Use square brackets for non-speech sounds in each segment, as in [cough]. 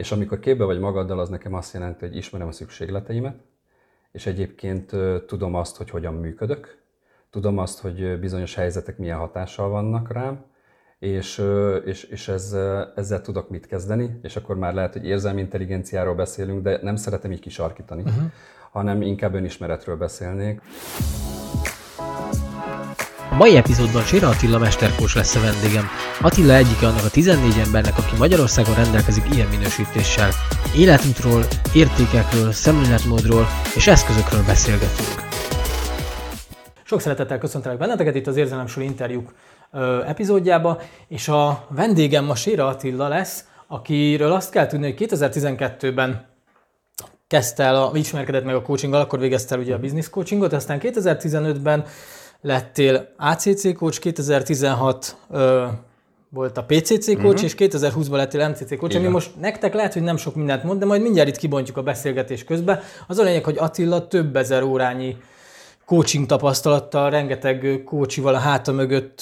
És amikor képbe vagy magaddal, az nekem azt jelenti, hogy ismerem a szükségleteimet, és egyébként tudom azt, hogy hogyan működök, tudom azt, hogy bizonyos helyzetek milyen hatással vannak rám, és, és, és ez, ezzel tudok mit kezdeni, és akkor már lehet, hogy érzelmi intelligenciáról beszélünk, de nem szeretem így kisarkítani, uh-huh. hanem inkább önismeretről beszélnék. A mai epizódban Séra Attila mesterkós lesz a vendégem. Attila egyike annak a 14 embernek, aki Magyarországon rendelkezik ilyen minősítéssel. Életútról, értékekről, szemléletmódról és eszközökről beszélgetünk. Sok szeretettel köszöntelek benneteket itt az Érzelemsúly interjúk epizódjába, és a vendégem ma Séra Attila lesz, akiről azt kell tudni, hogy 2012-ben kezdte el, a, ismerkedett meg a coachinggal, akkor végezte el ugye a business coachingot, aztán 2015-ben lettél ACC coach, 2016 ö, volt a PCC coach, uh-huh. és 2020-ban lettél MCC coach, Igen. ami most nektek lehet, hogy nem sok mindent mond, de majd mindjárt itt kibontjuk a beszélgetés közben. Az a lényeg, hogy Attila több ezer órányi coaching tapasztalattal, rengeteg kócsival a háta mögött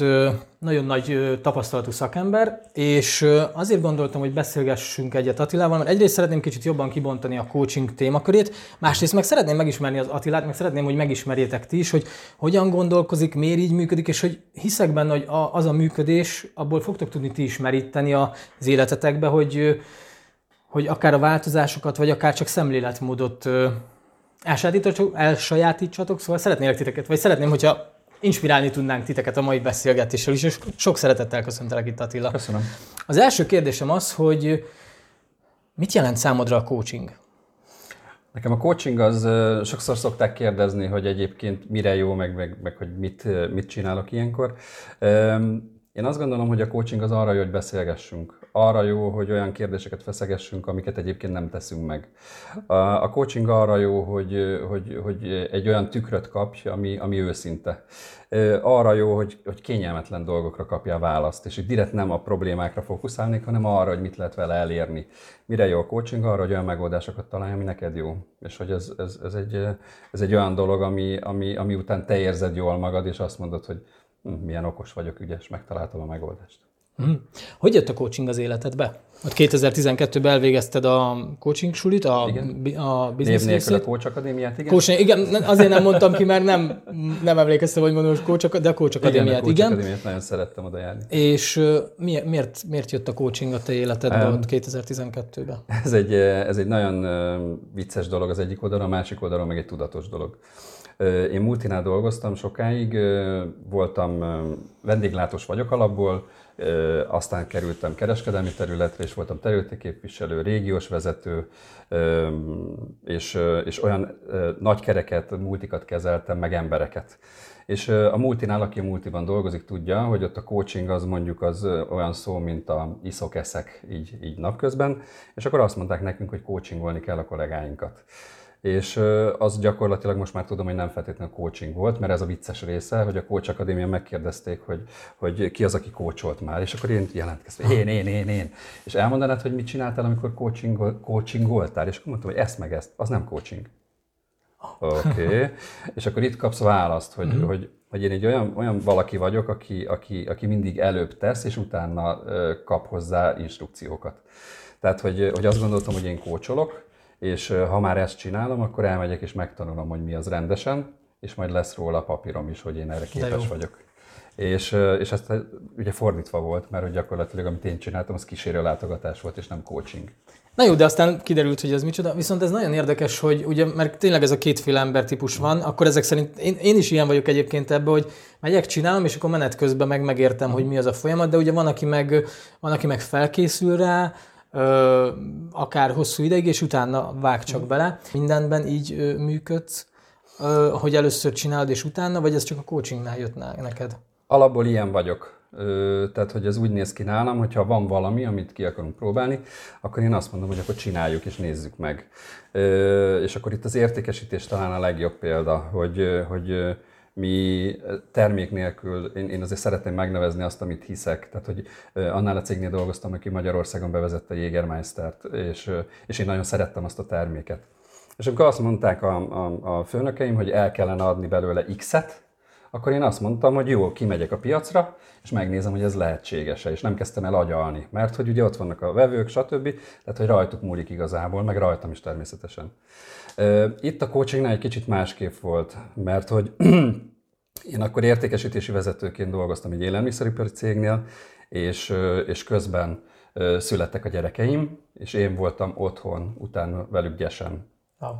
nagyon nagy tapasztalatú szakember, és azért gondoltam, hogy beszélgessünk egyet Attilával, mert egyrészt szeretném kicsit jobban kibontani a coaching témakörét, másrészt meg szeretném megismerni az Attilát, meg szeretném, hogy megismerjétek ti is, hogy hogyan gondolkozik, miért így működik, és hogy hiszek benne, hogy az a működés, abból fogtok tudni ti is meríteni az életetekbe, hogy, hogy akár a változásokat, vagy akár csak szemléletmódot elsajátítsatok, szóval szeretnélek titeket, vagy szeretném, hogyha inspirálni tudnánk titeket a mai beszélgetéssel is, és sok szeretettel köszöntelek itt Attila. Köszönöm. Az első kérdésem az, hogy mit jelent számodra a coaching? Nekem a coaching az sokszor szokták kérdezni, hogy egyébként mire jó, meg, meg, meg hogy mit, mit csinálok ilyenkor. Én azt gondolom, hogy a coaching az arra jó, hogy beszélgessünk. Arra jó, hogy olyan kérdéseket feszegessünk, amiket egyébként nem teszünk meg. A coaching arra jó, hogy, hogy, hogy egy olyan tükröt kapj, ami, ami őszinte. Arra jó, hogy, hogy kényelmetlen dolgokra kapja választ, és hogy direkt nem a problémákra fókuszálnék, hanem arra, hogy mit lehet vele elérni. Mire jó a coaching? Arra, hogy olyan megoldásokat találja, ami neked jó. És hogy ez, ez, ez, egy, ez egy olyan dolog, ami, ami, ami után te érzed jól magad, és azt mondod, hogy Hm, milyen okos vagyok, ügyes, megtaláltam a megoldást. Hm. Hogy jött a coaching az életedbe? Ott 2012-ben elvégezted a coaching sulit, a, igen. a business Név nélkül a Coach Akadémiát, igen? Coach, igen, azért nem mondtam ki, mert nem, nem emlékeztem, hogy mondom, hogy coach, de a Coach Akadémiát, igen. A Coach Akadémiát nagyon szerettem oda járni. És miért, miért jött a coaching a te életedbe um, ott 2012-ben? Ez egy, ez egy nagyon vicces dolog az egyik oldalon, a másik oldalon meg egy tudatos dolog. Én multinál dolgoztam sokáig, voltam vendéglátós vagyok alapból, aztán kerültem kereskedelmi területre, és voltam területeképviselő, régiós vezető, és, és olyan nagy kereket, multikat kezeltem, meg embereket. És a multinál, aki a multiban dolgozik, tudja, hogy ott a coaching az mondjuk az olyan szó, mint a iszok eszek így, így napközben, és akkor azt mondták nekünk, hogy coachingolni kell a kollégáinkat és az gyakorlatilag most már tudom, hogy nem feltétlenül coaching volt, mert ez a vicces része, hogy a Coach Akadémia megkérdezték, hogy, hogy ki az, aki coacholt már, és akkor én jelentkeztem, én, én, én, én. És elmondanád, hogy mit csináltál, amikor coaching, coachingoltál, és akkor mondtam, hogy ezt meg ezt, az nem coaching. Oké. Okay. És akkor itt kapsz választ, hogy, mm-hmm. hogy, hogy én egy olyan, olyan valaki vagyok, aki, aki, aki mindig előbb tesz, és utána kap hozzá instrukciókat. Tehát, hogy, hogy azt gondoltam, hogy én kócsolok, és ha már ezt csinálom, akkor elmegyek és megtanulom, hogy mi az rendesen, és majd lesz róla papírom is, hogy én erre képes vagyok. És, és ezt ugye fordítva volt, mert hogy gyakorlatilag amit én csináltam, az kísérő látogatás volt, és nem coaching. Na jó, de aztán kiderült, hogy ez micsoda. Viszont ez nagyon érdekes, hogy ugye, mert tényleg ez a kétféle embertípus van, akkor ezek szerint én, én is ilyen vagyok egyébként ebben, hogy megyek, csinálom, és akkor menet közben meg megértem, hogy mi az a folyamat, de ugye van, aki meg, van, aki meg felkészül rá, akár hosszú ideig, és utána vág csak bele. Mindenben így működsz, hogy először csinálod, és utána, vagy ez csak a coachingnál jött neked? Alapból ilyen vagyok. Tehát, hogy ez úgy néz ki nálam, hogyha van valami, amit ki akarunk próbálni, akkor én azt mondom, hogy akkor csináljuk és nézzük meg. És akkor itt az értékesítés talán a legjobb példa, hogy, hogy mi termék nélkül, én, én azért szeretném megnevezni azt, amit hiszek. Tehát, hogy annál a cégnél dolgoztam, aki Magyarországon bevezette Jägermeistert, és, és én nagyon szerettem azt a terméket. És amikor azt mondták a, a, a főnökeim, hogy el kellene adni belőle X-et, akkor én azt mondtam, hogy jó, kimegyek a piacra, és megnézem, hogy ez lehetséges-e, és nem kezdtem el agyalni, mert hogy ugye ott vannak a vevők, stb., tehát hogy rajtuk múlik igazából, meg rajtam is természetesen. Itt a coachingnál egy kicsit másképp volt, mert hogy [clears throat] én akkor értékesítési vezetőként dolgoztam egy élelmiszeripari cégnél, és, és közben születtek a gyerekeim, és én voltam otthon utána velük gyesen.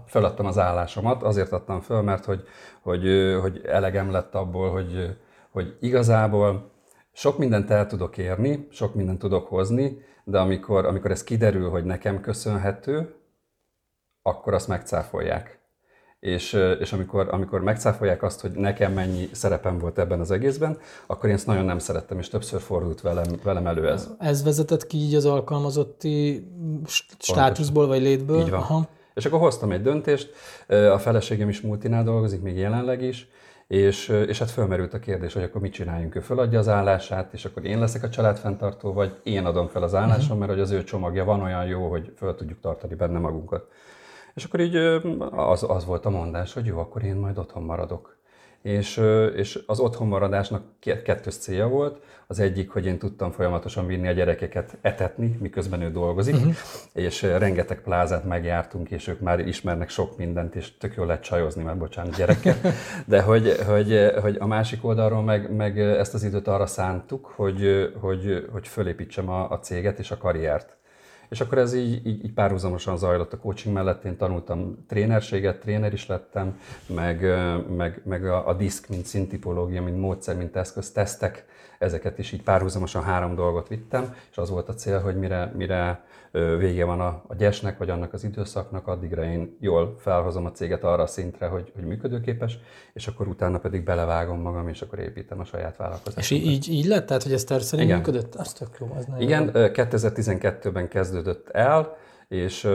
Föladtam az állásomat, azért adtam föl, mert hogy, hogy, hogy elegem lett abból, hogy, hogy igazából sok mindent el tudok érni, sok mindent tudok hozni, de amikor, amikor ez kiderül, hogy nekem köszönhető, akkor azt megcáfolják és, és amikor, amikor megcáfolják azt, hogy nekem mennyi szerepem volt ebben az egészben, akkor én ezt nagyon nem szerettem, és többször fordult velem, velem elő ez. Ez vezetett ki így az alkalmazotti státuszból, vagy létből? Így van. Aha. És akkor hoztam egy döntést, a feleségem is multinál dolgozik, még jelenleg is, és, és hát fölmerült a kérdés, hogy akkor mit csináljunk, ő föladja az állását, és akkor én leszek a családfenntartó, vagy én adom fel az állásom, uh-huh. mert hogy az ő csomagja van olyan jó, hogy föl tudjuk tartani benne magunkat. És akkor így az, az volt a mondás, hogy jó, akkor én majd otthon maradok. És, és az otthon maradásnak kettős célja volt. Az egyik, hogy én tudtam folyamatosan vinni a gyerekeket etetni, miközben ő dolgozik, uh-huh. és rengeteg plázát megjártunk, és ők már ismernek sok mindent, és tök jól lehet csajozni, mert bocsánat, gyerekek. [laughs] De hogy, hogy, hogy a másik oldalról meg, meg ezt az időt arra szántuk, hogy, hogy, hogy fölépítsem a, a céget és a karriert. És akkor ez így, így, így párhuzamosan zajlott a coaching mellett. Én tanultam trénerséget, tréner is lettem, meg, meg, meg a, a diszk, mint szintipológia, mint módszer, mint eszköz, tesztek, ezeket is így párhuzamosan három dolgot vittem, és az volt a cél, hogy mire, mire vége van a, a gyesnek, vagy annak az időszaknak, addigra én jól felhozom a céget arra a szintre, hogy, hogy működőképes, és akkor utána pedig belevágom magam, és akkor építem a saját vállalkozásomat. És így, így lett? Tehát, hogy ez terv szerint Igen. működött? Az tök jó, az Igen, 2012-ben kezdődött el, és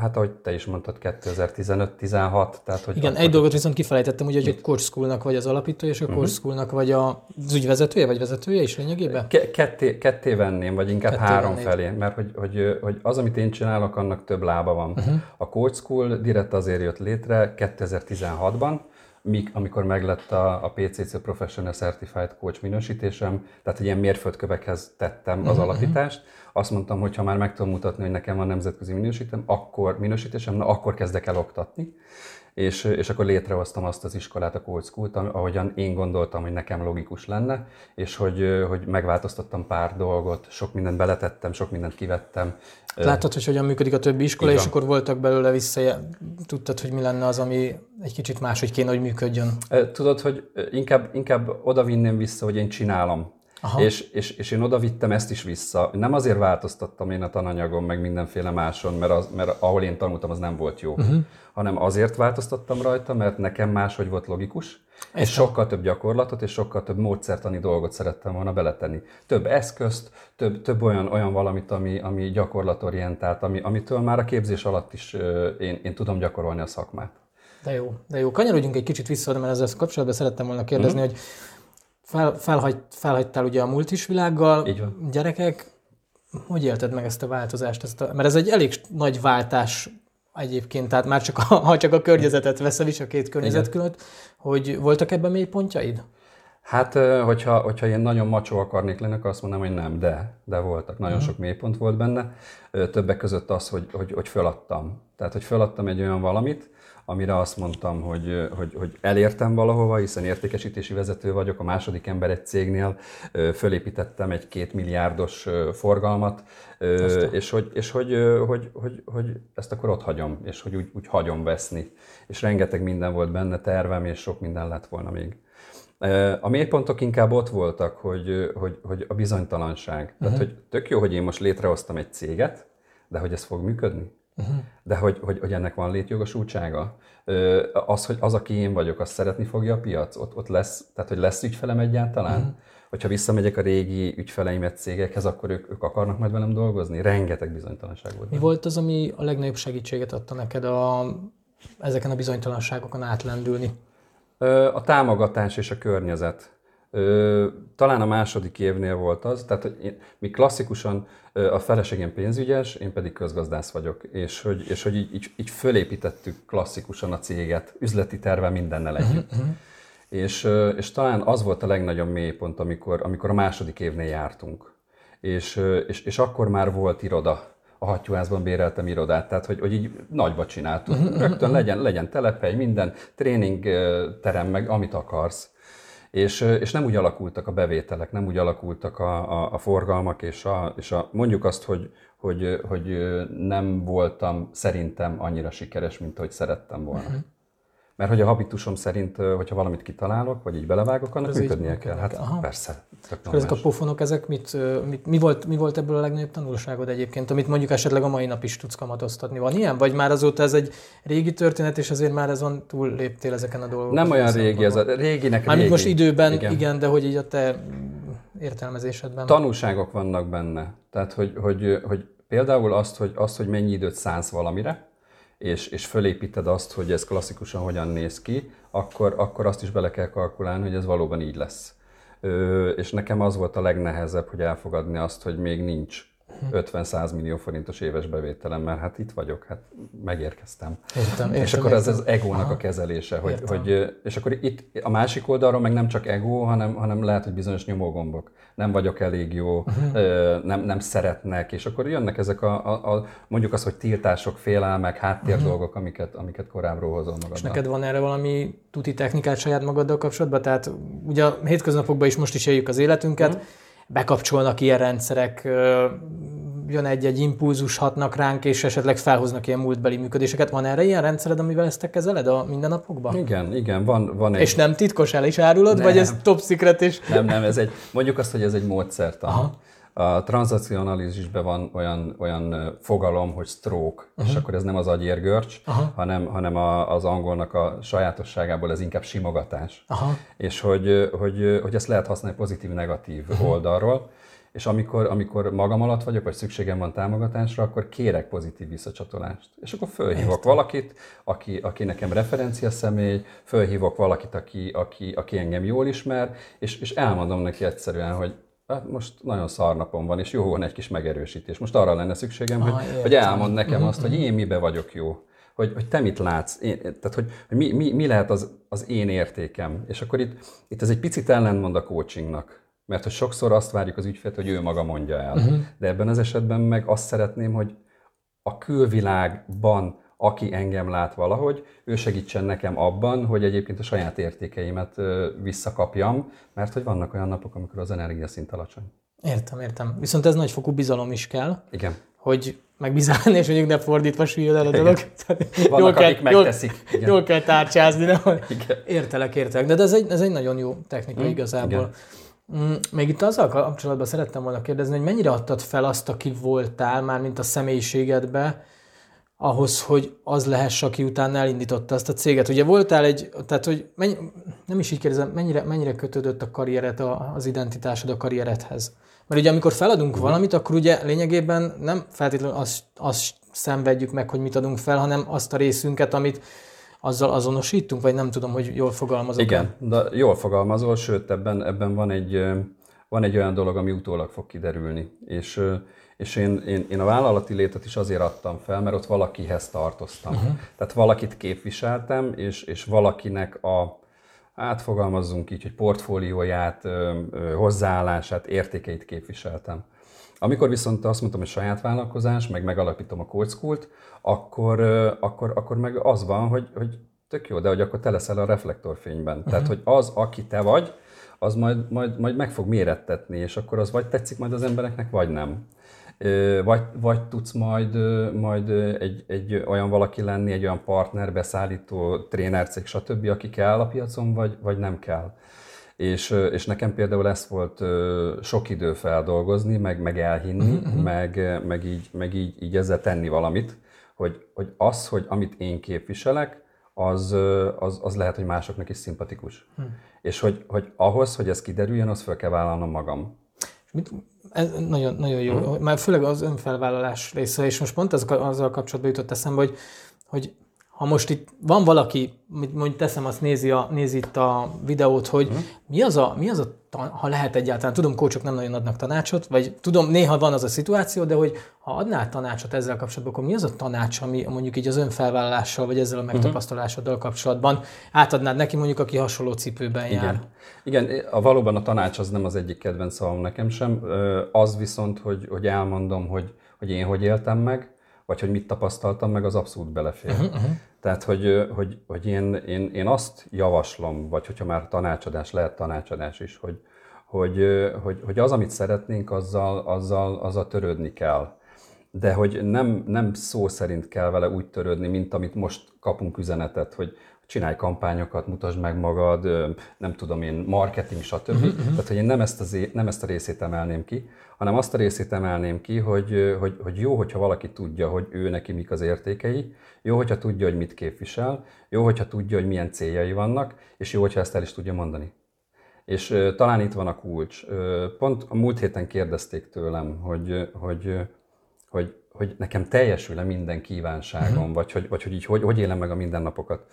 hát ahogy te is mondtad, 2015-16, tehát hogy... Igen, egy dolgot viszont kifelejtettem, ugye, hogy a School-nak vagy az alapítója, és a uh-huh. School-nak vagy az ügyvezetője, vagy vezetője is lényegében? Ke- ketté, ketté venném, vagy inkább ketté három vennéd. felé, mert hogy, hogy, hogy az, amit én csinálok, annak több lába van. Uh-huh. A School direkt azért jött létre 2016-ban, míg, amikor meglett a, a PCC Professional Certified Coach minősítésem, tehát egy ilyen mérföldkövekhez tettem az uh-huh. alapítást, azt mondtam, hogy ha már meg tudom mutatni, hogy nekem van nemzetközi minősítem, akkor minősítésem, na akkor kezdek el oktatni. És, és akkor létrehoztam azt az iskolát, a Cold School-t, ahogyan én gondoltam, hogy nekem logikus lenne, és hogy, hogy megváltoztattam pár dolgot, sok mindent beletettem, sok mindent kivettem. Láttad, hogy hogyan működik a többi iskola, és akkor voltak belőle vissza, tudtad, hogy mi lenne az, ami egy kicsit máshogy kéne, hogy működjön? Tudod, hogy inkább, inkább oda vinném vissza, hogy én csinálom. És, és, és én oda vittem ezt is vissza. Nem azért változtattam én a tananyagon, meg mindenféle máson, mert, az, mert ahol én tanultam, az nem volt jó, uh-huh. hanem azért változtattam rajta, mert nekem máshogy volt logikus, és, és sokkal több gyakorlatot és sokkal több módszertani dolgot szerettem volna beletenni. Több eszközt, több, több olyan, olyan valamit, ami, ami gyakorlatorientált, ami, amitől már a képzés alatt is én, én tudom gyakorolni a szakmát. De jó, de jó. Kanyarodjunk egy kicsit vissza, mert ezzel kapcsolatban szerettem volna kérdezni, uh-huh. hogy fel, felhagy, felhagytál ugye a multis világgal, Így van. gyerekek, hogy élted meg ezt a változást? Ezt a, mert ez egy elég nagy váltás egyébként, tehát már csak a, [laughs] ha csak a környezetet veszel is, a két környezet Igen. között, hogy voltak ebben mély pontjaid? Hát, hogyha, hogyha én nagyon macsó akarnék lenni, akkor azt mondom, hogy nem, de, de voltak. Nagyon uh-huh. sok mélypont volt benne. Többek között az, hogy, hogy, hogy föladtam. Tehát, hogy föladtam egy olyan valamit, amire azt mondtam, hogy, hogy, hogy elértem valahova, hiszen értékesítési vezető vagyok, a második ember egy cégnél, fölépítettem egy két milliárdos forgalmat, Aztán. és, hogy, és hogy, hogy, hogy, hogy ezt akkor ott hagyom, és hogy úgy, úgy hagyom veszni. És rengeteg minden volt benne, tervem, és sok minden lett volna még. A mélypontok inkább ott voltak, hogy, hogy, hogy a bizonytalanság. Uh-huh. Tehát, hogy tök jó, hogy én most létrehoztam egy céget, de hogy ez fog működni? Uh-huh. De hogy, hogy, hogy ennek van létjogosultsága? Az, hogy az, aki én vagyok, azt szeretni fogja a piac? Ott, ott lesz, tehát hogy lesz ügyfelem egyáltalán? Uh-huh. Hogyha visszamegyek a régi ügyfeleimet cégekhez, akkor ők, ők akarnak majd velem dolgozni? Rengeteg bizonytalanság volt. Mi volt az, ami a legnagyobb segítséget adta neked a, ezeken a bizonytalanságokon átlendülni? A támogatás és a környezet. Talán a második évnél volt az, tehát hogy én, mi klasszikusan a feleségem pénzügyes, én pedig közgazdász vagyok, és hogy, és hogy így, így, így fölépítettük klasszikusan a céget, üzleti terve mindennel együtt. Uh-huh. És, és talán az volt a legnagyobb mélypont, amikor, amikor a második évnél jártunk. És, és, és akkor már volt iroda. A hattyúházban béreltem irodát, tehát hogy, hogy így nagyba csináltuk. Mhm, mhm, Rögtön legyen, legyen telephely, minden, tréning terem, meg amit akarsz. És, és nem úgy alakultak a bevételek, nem úgy alakultak a, a, a forgalmak, és, a, és a, mondjuk azt, hogy, hogy, hogy nem voltam szerintem annyira sikeres, mint ahogy szerettem volna. Uh-huh. Mert hogy a habitusom szerint, hogyha valamit kitalálok, vagy így belevágok, annak Ez működnie kell. Hát Aha. persze. ezek a pofonok, ezek mit, mit, mi, volt, mi volt ebből a legnagyobb tanulságod egyébként, amit mondjuk esetleg a mai nap is tudsz kamatoztatni? Van ilyen? Vagy már azóta ez egy régi történet, és azért már ez van, túl léptél ezeken a dolgokon? Nem olyan régi, ez a réginek Mármint régi. most időben, igen. igen, de hogy így a te értelmezésedben. Tanulságok vannak benne. Tehát, hogy, hogy, hogy például azt, hogy, azt, hogy mennyi időt szánsz valamire, és, és fölépíted azt, hogy ez klasszikusan hogyan néz ki, akkor, akkor azt is bele kell kalkulálni, hogy ez valóban így lesz. Ö, és nekem az volt a legnehezebb, hogy elfogadni azt, hogy még nincs 50-100 millió forintos éves bevételem, mert hát itt vagyok, hát megérkeztem. Értem, értem, és akkor értem. ez az egónak Aha. a kezelése, hogy, hogy, és akkor itt a másik oldalról meg nem csak ego, hanem, hanem lehet, hogy bizonyos nyomógombok. Nem vagyok elég jó, uh-huh. nem, nem szeretnek, és akkor jönnek ezek a, a, a mondjuk az, hogy tiltások, félelmek, háttér uh-huh. dolgok, amiket, amiket korábbról hozol magadnak. És neked van erre valami tuti technikát saját magaddal kapcsolatban? Tehát ugye a hétköznapokban is most is éljük az életünket, uh-huh bekapcsolnak ilyen rendszerek, jön egy-egy impulzus, hatnak ránk, és esetleg felhoznak ilyen múltbeli működéseket. Van erre ilyen rendszered, amivel ezt te kezeled a mindennapokban? Igen, igen, van, van egy... És nem titkos, el is árulod, nem. vagy ez top secret is? Nem, nem, ez egy, mondjuk azt, hogy ez egy módszertan. Aha. A tranzakcionalizmusban van olyan, olyan fogalom, hogy stroke, uh-huh. és akkor ez nem az agyérgörcs, uh-huh. hanem, hanem a, az angolnak a sajátosságából ez inkább simogatás. Uh-huh. És hogy, hogy, hogy ezt lehet használni pozitív-negatív uh-huh. oldalról és amikor, amikor magam alatt vagyok, vagy szükségem van támogatásra, akkor kérek pozitív visszacsatolást. És akkor fölhívok Értem. valakit, aki, aki nekem referencia személy, fölhívok valakit, aki, aki, aki engem jól ismer, és, és elmondom neki egyszerűen, hogy hát most nagyon szar napom van, és jó van egy kis megerősítés. Most arra lenne szükségem, ah, hogy, hogy elmond nekem azt, hogy én mibe vagyok jó. Hogy, hogy te mit látsz, én, tehát hogy, hogy mi, mi, mi lehet az, az én értékem. És akkor itt, itt ez egy picit ellentmond a coachingnak. Mert hogy sokszor azt várjuk az ügyfélt, hogy ő maga mondja el. Uh-huh. De ebben az esetben meg azt szeretném, hogy a külvilágban aki engem lát valahogy, ő segítsen nekem abban, hogy egyébként a saját értékeimet visszakapjam, mert hogy vannak olyan napok, amikor az energiaszint alacsony. Értem, értem. Viszont ez nagyfokú bizalom is kell. Igen. Hogy megbízálni, és mondjuk ne fordítva süllyed el a dolog. Vannak, jól kell, megteszik. Jól, jól kell tárcsázni, nem? Igen. Értelek, értelek. De ez egy, ez egy nagyon jó technika hmm. igazából. Igen. Mm, még itt azzal kapcsolatban szerettem volna kérdezni, hogy mennyire adtad fel azt, aki voltál, már mint a személyiségedbe, ahhoz, hogy az lehess, aki utána elindította ezt a céget. Ugye voltál egy, tehát hogy mennyi, nem is így kérdezem, mennyire, mennyire kötődött a karrieret, az identitásod a karrieredhez? Mert ugye amikor feladunk uh-huh. valamit, akkor ugye lényegében nem feltétlenül azt, azt szenvedjük meg, hogy mit adunk fel, hanem azt a részünket, amit azzal azonosítunk, vagy nem tudom, hogy jól fogalmazok. Igen, de jól fogalmazol, sőt ebben, ebben van, egy, van egy olyan dolog, ami utólag fog kiderülni. És és én, én, én a vállalati létet is azért adtam fel, mert ott valakihez tartoztam. Uh-huh. Tehát valakit képviseltem, és, és valakinek a, hát fogalmazzunk így, hogy portfólióját, hozzáállását, értékeit képviseltem. Amikor viszont azt mondtam, hogy saját vállalkozás, meg megalapítom a School-t, akkor, akkor, akkor meg az van, hogy, hogy tök jó, de hogy akkor te leszel a reflektorfényben. Uh-huh. Tehát, hogy az, aki te vagy, az majd, majd, majd meg fog mérettetni, és akkor az vagy tetszik majd az embereknek, vagy nem vagy, vagy tudsz majd, majd egy, egy olyan valaki lenni, egy olyan partner, beszállító, trénercég, stb., aki kell a piacon, vagy, vagy nem kell. És, és nekem például ez volt sok idő feldolgozni, meg, meg elhinni, uh-huh. meg, meg, így, meg így, így ezzel tenni valamit, hogy, hogy az, hogy amit én képviselek, az, az, az lehet, hogy másoknak is szimpatikus. Uh-huh. És hogy, hogy ahhoz, hogy ez kiderüljön, az fel kell vállalnom magam. Mit, ez nagyon, nagyon jó, hmm. már főleg az önfelvállalás része, és most pont az, azzal kapcsolatban jutott eszembe, hogy, hogy ha most itt van valaki, mondjuk teszem, azt nézi, a, nézi itt a videót, hogy uh-huh. mi az a, mi az a ha lehet egyáltalán, tudom, kócsok nem nagyon adnak tanácsot, vagy tudom, néha van az a szituáció, de hogy ha adnál tanácsot ezzel kapcsolatban, akkor mi az a tanács, ami mondjuk így az önfelvállalással, vagy ezzel a mhm. megtapasztalásoddal kapcsolatban átadnád neki mondjuk, aki hasonló cipőben Igen. jár? Igen, a valóban a tanács az nem az egyik kedvenc szavam nekem sem. Az viszont, hogy, hogy elmondom, hogy, hogy én hogy éltem meg, vagy hogy mit tapasztaltam meg, az abszolút belefér. Uh-huh, uh-huh. Tehát, hogy, hogy, hogy én, én, én azt javaslom, vagy hogyha már tanácsadás, lehet tanácsadás is, hogy, hogy, hogy, hogy az, amit szeretnénk, azzal, azzal, azzal törődni kell. De hogy nem, nem szó szerint kell vele úgy törődni, mint amit most kapunk üzenetet, hogy csinálj kampányokat, mutasd meg magad, nem tudom én, marketing, stb. Uh-huh. Tehát, hogy én nem ezt, az, nem ezt a részét emelném ki, hanem azt a részét emelném ki, hogy, hogy, hogy jó, hogyha valaki tudja, hogy ő neki mik az értékei, jó, hogyha tudja, hogy mit képvisel, jó, hogyha tudja, hogy milyen céljai vannak, és jó, hogyha ezt el is tudja mondani. És uh, talán itt van a kulcs. Uh, pont a múlt héten kérdezték tőlem, hogy, hogy, hogy, hogy nekem teljesül-e minden kívánságom, uh-huh. vagy, hogy, vagy hogy így hogy, hogy élem meg a mindennapokat.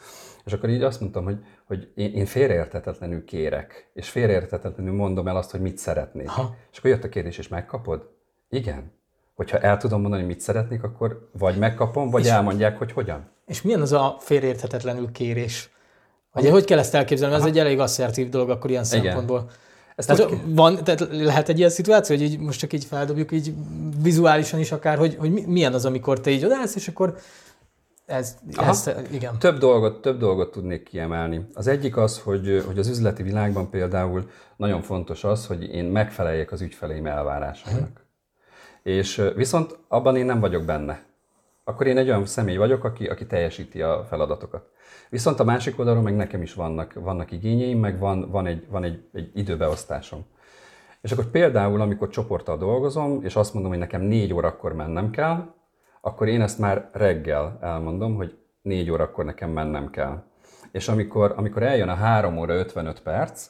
És akkor így azt mondtam, hogy, hogy én, én félreértetetlenül kérek, és félreértetetlenül mondom el azt, hogy mit szeretnék. Ha. És akkor jött a kérdés, és megkapod? Igen. Hogyha el tudom mondani, mit szeretnék, akkor vagy megkapom, vagy és, elmondják, hogy hogyan. És milyen az a félreérthetetlenül kérés? Vagy hogy kell ezt elképzelni? Ez egy elég asszertív dolog akkor ilyen Igen. szempontból. Ezt tehát, van, tehát lehet egy ilyen szituáció, hogy így most csak így feldobjuk így vizuálisan is akár, hogy, hogy milyen az, amikor te így odaállsz, és akkor ez, ez, igen. Több dolgot, több dolgot tudnék kiemelni. Az egyik az, hogy, hogy az üzleti világban például nagyon fontos az, hogy én megfeleljek az ügyfeleim elvárásainak. Hmm. És viszont abban én nem vagyok benne. Akkor én egy olyan személy vagyok, aki, aki teljesíti a feladatokat. Viszont a másik oldalon meg nekem is vannak, vannak igényeim, meg van, van, egy, van egy, egy időbeosztásom. És akkor például, amikor csoporttal dolgozom, és azt mondom, hogy nekem négy órakor mennem kell, akkor én ezt már reggel elmondom, hogy négy órakor nekem mennem kell. És amikor, amikor eljön a 3 óra 55 perc,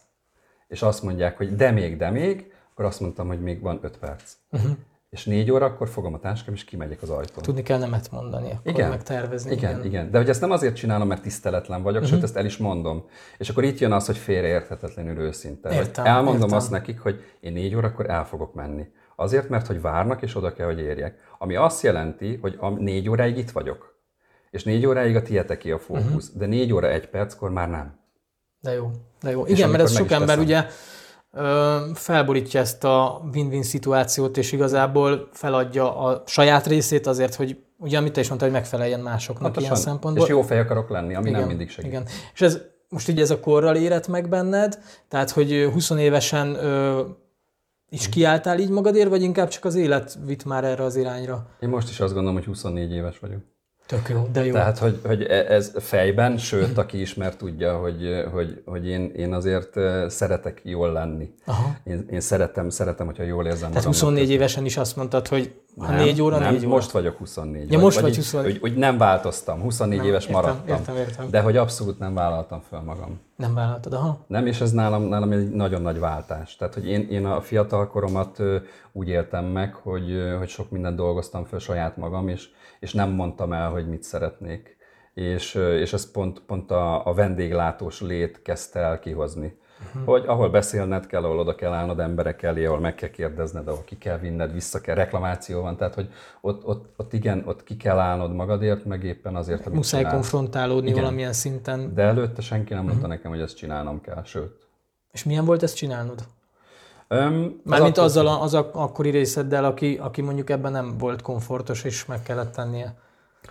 és azt mondják, hogy de még, de még, akkor azt mondtam, hogy még van 5 perc. Uh-huh és négy óra, akkor fogom a táskám, és kimegyek az ajtón. Tudni kell nemet mondani, akkor igen, meg tervezni. Igen, igen, igen. De hogy ezt nem azért csinálom, mert tiszteletlen vagyok, uh-huh. sőt, ezt el is mondom. És akkor itt jön az, hogy félreérthetetlenül őszinte. Értem, elmondom értem. azt nekik, hogy én négy órakor el fogok menni. Azért, mert hogy várnak, és oda kell, hogy érjek. Ami azt jelenti, hogy a négy óráig itt vagyok. És négy óráig a tieteké a fókusz, uh-huh. de négy óra egy perckor már nem. De jó, de jó. Igen, mert ez sok ember teszem. ugye felborítja ezt a win-win szituációt, és igazából feladja a saját részét azért, hogy ugye, amit te is mondtad, hogy megfeleljen másoknak Pontosan. ilyen szempontból. És jó fej akarok lenni, ami igen, nem mindig segít. Igen. És ez most így ez a korral érett meg benned, tehát hogy 20 évesen ö, is kiálltál így magadért, vagy inkább csak az élet vitt már erre az irányra? Én most is azt gondolom, hogy 24 éves vagyok. Tök jó, de jó. Tehát, hogy, hogy e- ez fejben, sőt, aki ismer tudja, hogy, hogy, hogy én, én azért szeretek jól lenni. Aha. Én, én szeretem, szeretem, hogyha jól érzem Tehát 24 közben. évesen is azt mondtad, hogy ha nem, 4 óra, nem, 4 óra. most vagyok 24. Ja, most vagy, vagy 24. Hogy, hogy nem változtam, 24 nem, éves értem, maradtam. Értem, értem. De hogy abszolút nem vállaltam fel magam. Nem vállaltad, aha. Nem, és ez nálam, nálam egy nagyon nagy váltás. Tehát, hogy én, én a fiatal koromat úgy éltem meg, hogy, hogy sok mindent dolgoztam fel saját magam, és, és nem mondtam el, hogy mit szeretnék. És, és ez pont, pont a, a vendéglátós lét kezdte el kihozni. Uh-huh. Hogy ahol beszélned kell, ahol oda kell állnod emberek elé, ahol meg kell kérdezned, ahol ki kell vinned, vissza kell, reklamáció van, tehát hogy ott, ott, ott igen, ott ki kell állnod magadért, meg éppen azért, amit Muszáj csinál. konfrontálódni igen. valamilyen szinten. De előtte senki nem mondta uh-huh. nekem, hogy ezt csinálnom kell, sőt. És milyen volt ezt csinálnod? Um, Mármint az azzal a, az a, akkori részeddel, aki, aki mondjuk ebben nem volt komfortos, és meg kellett tennie.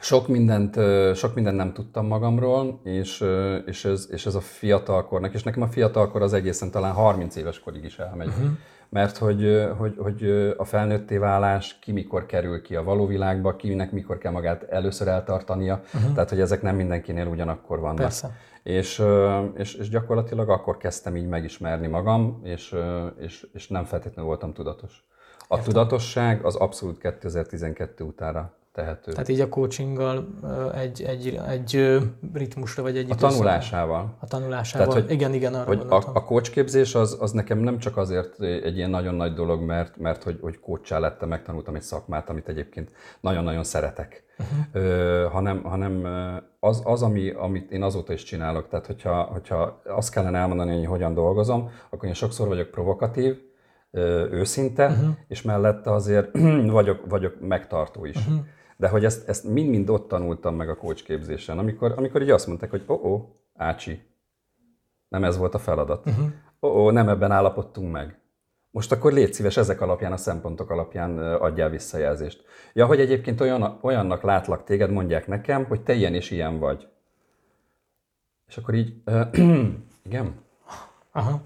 Sok mindent, sok mindent nem tudtam magamról, és, és, ez, és ez a fiatalkornak, és nekem a fiatalkor az egészen talán 30 éves korig is elmegy. Uh-huh. Mert hogy, hogy, hogy a felnőtté válás ki mikor kerül ki a való világba, kinek mikor kell magát először eltartania, uh-huh. tehát hogy ezek nem mindenkinél ugyanakkor vannak. Persze. És, és, és gyakorlatilag akkor kezdtem így megismerni magam, és, és, és nem feltétlenül voltam tudatos. A Értem. tudatosság az abszolút 2012 utára tehető. Tehát így a coachinggal egy, egy, egy ritmusra, vagy egy A tanulásával. A tanulásával. Tehát, hogy, igen, igen, arra hogy a, a coachképzés az, az nekem nem csak azért egy ilyen nagyon nagy dolog, mert, mert hogy, hogy coachá lettem, megtanultam egy szakmát, amit egyébként nagyon-nagyon szeretek. Uh-huh. Ö, hanem, hanem az, az ami, amit én azóta is csinálok. Tehát, hogyha, hogyha azt kellene elmondani, hogy hogyan dolgozom, akkor én sokszor vagyok provokatív, őszinte, uh-huh. és mellette azért [clears throat] vagyok, vagyok megtartó is. Uh-huh. De hogy ezt, ezt mind-mind ott tanultam meg a coach képzésen, amikor, amikor így azt mondták, hogy ó, oh, oh, Ácsi, nem ez volt a feladat. Uh-huh. Ó, oh, oh, nem ebben állapodtunk meg. Most akkor légy szíves, ezek alapján, a szempontok alapján adjál visszajelzést. Ja, hogy egyébként olyan, olyannak látlak téged, mondják nekem, hogy te ilyen és ilyen vagy. És akkor így, [clears throat] igen? Aha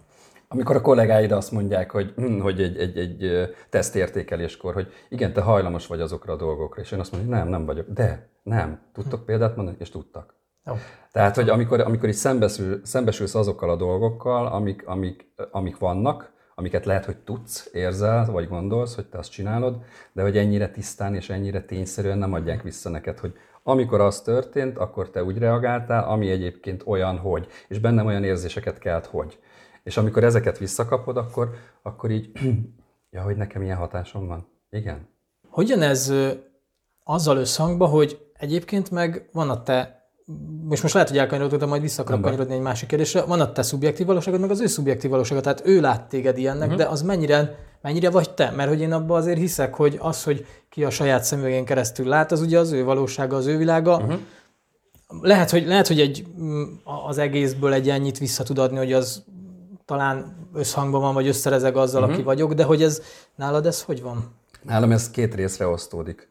amikor a kollégáid azt mondják, hogy, hm, hogy egy, egy, egy tesztértékeléskor, hogy igen, te hajlamos vagy azokra a dolgokra, és én azt mondom, hogy nem, nem vagyok. De, nem. Tudtok példát mondani? És tudtak. Jó. Tehát, hogy amikor, amikor is szembesül, szembesülsz azokkal a dolgokkal, amik, amik, amik vannak, amiket lehet, hogy tudsz, érzel, vagy gondolsz, hogy te azt csinálod, de hogy ennyire tisztán és ennyire tényszerűen nem adják vissza neked, hogy amikor az történt, akkor te úgy reagáltál, ami egyébként olyan, hogy, és bennem olyan érzéseket kelt, hogy. És amikor ezeket visszakapod, akkor, akkor így, [clears throat] ja, hogy nekem ilyen hatásom van. Igen. Hogyan ez azzal összhangba, hogy egyébként meg van a te most most lehet, hogy elkanyarodok, de majd vissza akarok kanyarodni egy másik kérdésre. Van a te szubjektív valóságod, meg az ő szubjektív valóságod. Tehát ő lát téged ilyennek, uh-huh. de az mennyire, mennyire vagy te? Mert hogy én abban azért hiszek, hogy az, hogy ki a saját szemüvegén keresztül lát, az ugye az ő valósága, az ő világa. Uh-huh. Lehet, hogy, lehet, hogy egy, az egészből egy ennyit vissza tud adni, hogy az talán összhangban van, vagy összerezeg azzal, uh-huh. aki vagyok, de hogy ez nálad ez hogy van? Nálam ez két részre osztódik.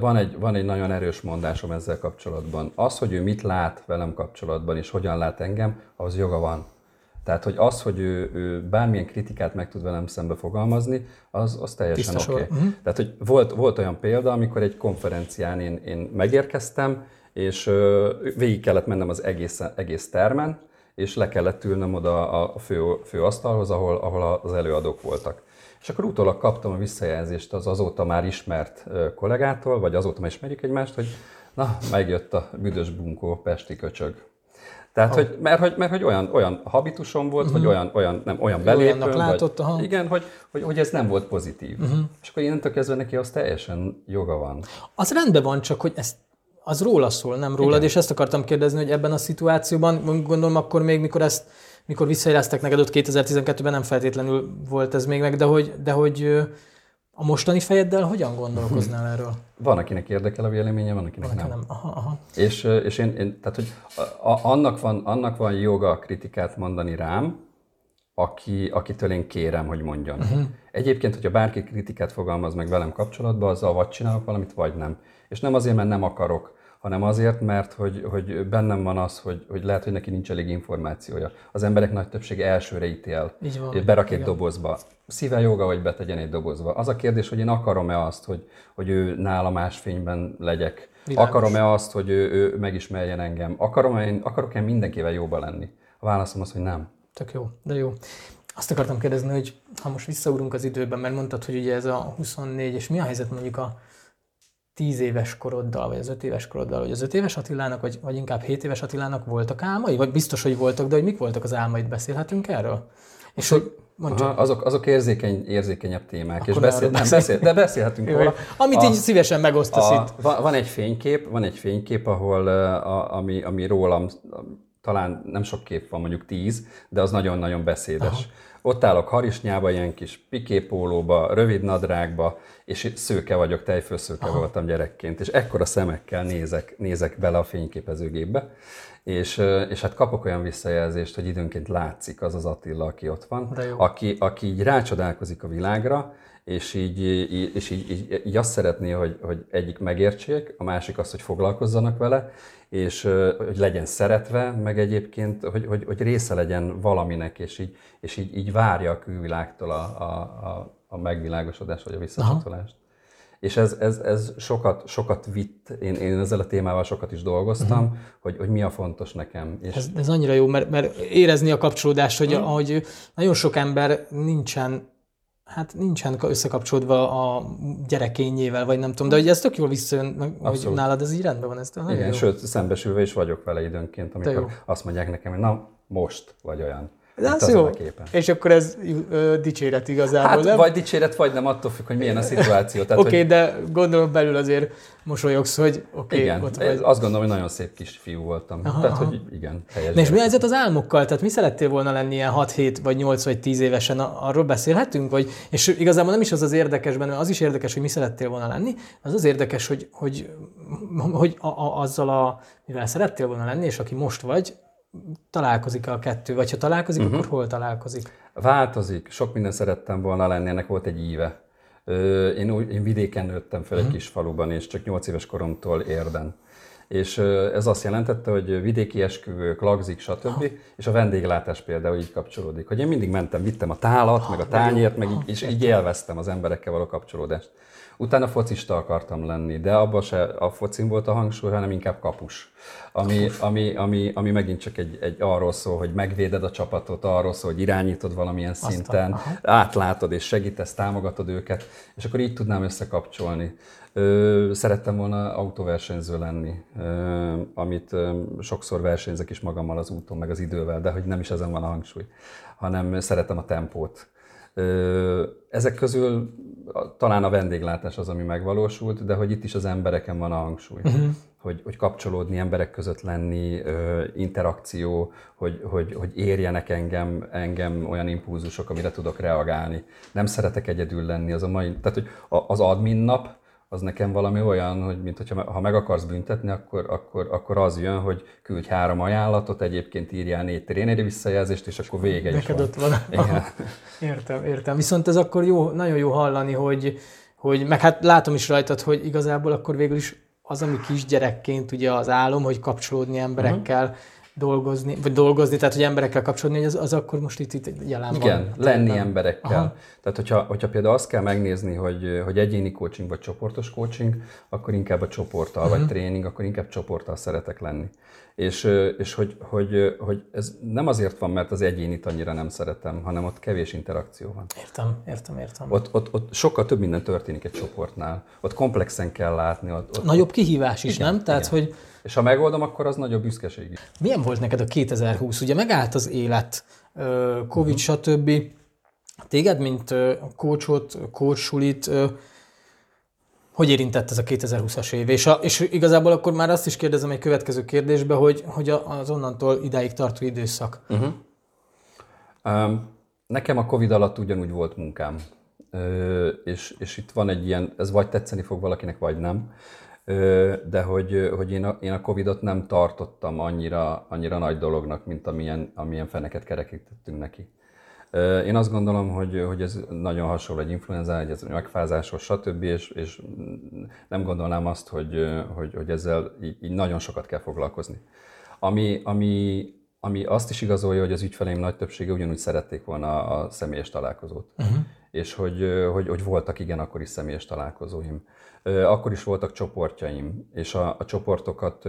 Van egy, van egy nagyon erős mondásom ezzel kapcsolatban. Az, hogy ő mit lát velem kapcsolatban, és hogyan lát engem, az joga van. Tehát, hogy az, hogy ő, ő bármilyen kritikát meg tud velem szembe fogalmazni, az, az teljesen oké. Okay. Uh-huh. Tehát, hogy volt, volt olyan példa, amikor egy konferencián én, én megérkeztem, és végig kellett mennem az egész, egész termen, és le kellett ülnöm oda a fő, fő asztalhoz, ahol, ahol az előadók voltak. És akkor utólag kaptam a visszajelzést az azóta már ismert kollégától, vagy azóta már ismerjük egymást, hogy na, megjött a büdös bunkó pesti köcsög. Tehát, hogy, mert, hogy, mert hogy olyan, olyan habitusom volt, uh-huh. vagy olyan, olyan, nem, olyan belépő, látott, vagy, igen, hogy, hogy, hogy ez nem volt pozitív. Uh-huh. És akkor innentől kezdve neki az teljesen joga van. Az rendben van, csak hogy ezt az róla szól, nem rólad, Igen. és ezt akartam kérdezni, hogy ebben a szituációban, gondolom akkor még, mikor ezt, mikor visszajeleztek neked ott 2012-ben nem feltétlenül volt ez még meg, de hogy, de hogy a mostani fejeddel hogyan gondolkoznál [laughs] erről? Van, akinek érdekel a véleménye, van, akinek van, nem. nem. Aha, aha. És, és én, én, tehát, hogy a, annak, van, annak van joga kritikát mondani rám, aki, akitől én kérem, hogy mondjon. Uh-huh. Egyébként, hogyha bárki kritikát fogalmaz meg velem kapcsolatban, azzal vagy csinálok valamit, vagy nem. És nem azért, mert nem akarok, hanem azért, mert hogy, hogy bennem van az, hogy, hogy lehet, hogy neki nincs elég információja. Az emberek nagy többsége elsőre ítél, Így van, berak egy igen. dobozba. Szíve joga, hogy betegyen egy dobozba. Az a kérdés, hogy én akarom-e azt, hogy, hogy ő nála más fényben legyek. Világos. Akarom-e azt, hogy ő, ő megismerjen engem? Akarom-e, akarok-e mindenkivel jóba lenni? A válaszom az, hogy nem. Tök jó, de jó. Azt akartam kérdezni, hogy ha most visszaugrunk az időben, mert mondtad, hogy ugye ez a 24, és mi a helyzet mondjuk a 10 éves koroddal, vagy az 5 éves koroddal, vagy az 5 éves Attilának, vagy, vagy inkább 7 éves Attilának voltak álmai? Vagy biztos, hogy voltak, de hogy mik voltak az álmaid? Beszélhetünk erről? És hogy Aha, azok, azok érzékeny, érzékenyebb témák, Akkor és beszél, nem, [laughs] beszél, de beszélhetünk róla. Amit a, így szívesen megosztasz a, itt. Van, van egy fénykép, van egy fénykép, ahol a, ami, ami rólam, talán nem sok kép van, mondjuk tíz, de az nagyon-nagyon beszédes. Aha. Ott állok harisnyába, ilyen kis piképólóba, rövid nadrágba, és szőke vagyok, tejfőszőke Aha. voltam gyerekként, és ekkora szemekkel nézek, nézek bele a fényképezőgépbe, és, és hát kapok olyan visszajelzést, hogy időnként látszik az az Attila, aki ott van, aki, aki így rácsodálkozik a világra, és így, így, és így, így, így azt szeretné, hogy, hogy egyik megértsék, a másik azt, hogy foglalkozzanak vele, és hogy legyen szeretve, meg egyébként, hogy, hogy, hogy része legyen valaminek, és így, és így, így várja a külvilágtól a, a, a, a megvilágosodást, vagy a visszacsatolást. És ez, ez, ez sokat, sokat vitt, én, én ezzel a témával sokat is dolgoztam, uh-huh. hogy, hogy mi a fontos nekem. És... Ez, ez annyira jó, mert, mert érezni a kapcsolódást, hogy uh-huh. ahogy nagyon sok ember nincsen hát nincsen összekapcsolódva a gyerekényével, vagy nem tudom, de hogy ez tök jól visszajön, hogy nálad ez így rendben van. Ez Igen, jó. sőt, szembesülve is vagyok vele időnként, amikor azt mondják nekem, hogy na, most vagy olyan. De az jó. És akkor ez ö, dicséret igazából, hát, nem? Vagy dicséret, vagy nem, attól függ, hogy milyen a szituáció. Oké, okay, hogy... de gondolom belül azért mosolyogsz, hogy oké, okay, igen, ott vagy. azt gondolom, hogy nagyon szép kis fiú voltam. Aha, tehát, hogy igen, helyes. És mi a helyzet az álmokkal? Tehát mi szerettél volna lenni ilyen 6-7 vagy 8 vagy 10 évesen? Arról beszélhetünk? Vagy, és igazából nem is az az érdekes benne, az is érdekes, hogy mi szerettél volna lenni, az az érdekes, hogy, hogy, hogy a, a, azzal a, mivel szerettél volna lenni, és aki most vagy, találkozik a kettő, vagy ha találkozik, uh-huh. akkor hol találkozik? Változik. Sok minden szerettem volna lenni, ennek volt egy íve. Én, úgy, én vidéken nőttem fel uh-huh. egy mhm. kis faluban, és csak 8 éves koromtól érden. És ez azt jelentette, hogy vidéki esküvők, lagzik, stb. Ha. És a vendéglátás például így kapcsolódik. Hogy én mindig mentem, vittem a tálat, ha, meg a tányért, meg így, és így élveztem az emberekkel való kapcsolódást. Utána focista akartam lenni, de abban se a focin volt a hangsúly, hanem inkább kapus. Ami, ami, ami, ami megint csak egy, egy arról szól, hogy megvéded a csapatot, arról szól, hogy irányítod valamilyen szinten, Aztán, átlátod és segítesz, támogatod őket, és akkor így tudnám összekapcsolni. Ö, szerettem volna autóversenyző lenni, ö, amit ö, sokszor versenyzek is magammal az úton, meg az idővel, de hogy nem is ezen van a hangsúly, hanem szeretem a tempót. Ö, ezek közül talán a vendéglátás az, ami megvalósult, de hogy itt is az embereken van a hangsúly. Uh-huh. Hogy, hogy kapcsolódni, emberek között lenni, interakció, hogy, hogy, hogy érjenek engem, engem olyan impulzusok, amire tudok reagálni. Nem szeretek egyedül lenni. Az a mai, tehát, hogy az admin nap, az nekem valami olyan, hogy mint hogyha ha meg akarsz büntetni, akkor, akkor, akkor az jön, hogy küldj három ajánlatot, egyébként írjál négy tréneri visszajelzést, és akkor vége Neked is van. ott van. Igen. [laughs] Értem, értem. Viszont ez akkor jó, nagyon jó hallani, hogy, hogy meg hát látom is rajtad, hogy igazából akkor végül is az, ami kisgyerekként ugye az álom, hogy kapcsolódni emberekkel, uh-huh dolgozni, vagy dolgozni, tehát hogy emberekkel kapcsolódni, az, az akkor most itt, itt jelen Igen, van. lenni tényleg. emberekkel. Aha. Tehát hogyha, hogyha például azt kell megnézni, hogy, hogy egyéni coaching vagy csoportos coaching, akkor inkább a csoporttal, uh-huh. vagy mhm. tréning, akkor inkább csoporttal szeretek lenni. És, és hogy, hogy, hogy ez nem azért van, mert az egyénit annyira nem szeretem, hanem ott kevés interakció van. Értem, értem, értem. Ott, ott, ott sokkal több minden történik egy csoportnál. Ott komplexen kell látni. Ott, ott, Nagyobb kihívás is, igen, nem? Tehát, igen. hogy és ha megoldom, akkor az nagyobb büszkeség. Milyen volt neked a 2020? Ugye megállt az élet, Covid, uh-huh. stb. Téged, mint kócsot, kócsulit, hogy érintett ez a 2020-as év? És, a, és igazából akkor már azt is kérdezem egy következő kérdésbe, hogy, hogy az onnantól idáig tartó időszak. Uh-huh. Um, nekem a Covid alatt ugyanúgy volt munkám. Ö, és, és itt van egy ilyen, ez vagy tetszeni fog valakinek, vagy nem de hogy, hogy én, a, én a Covid-ot nem tartottam annyira, annyira nagy dolognak, mint amilyen, amilyen feneket kerekítettünk neki. Én azt gondolom, hogy, hogy ez nagyon hasonló egy influenza, egy ez megfázásos, stb. És, és nem gondolnám azt, hogy, hogy, hogy ezzel így, így nagyon sokat kell foglalkozni. Ami, ami, ami azt is igazolja, hogy az ügyfeleim nagy többsége ugyanúgy szerették volna a személyes találkozót. Uh-huh. És hogy, hogy, hogy voltak igen akkor is személyes találkozóim akkor is voltak csoportjaim, és a, a csoportokat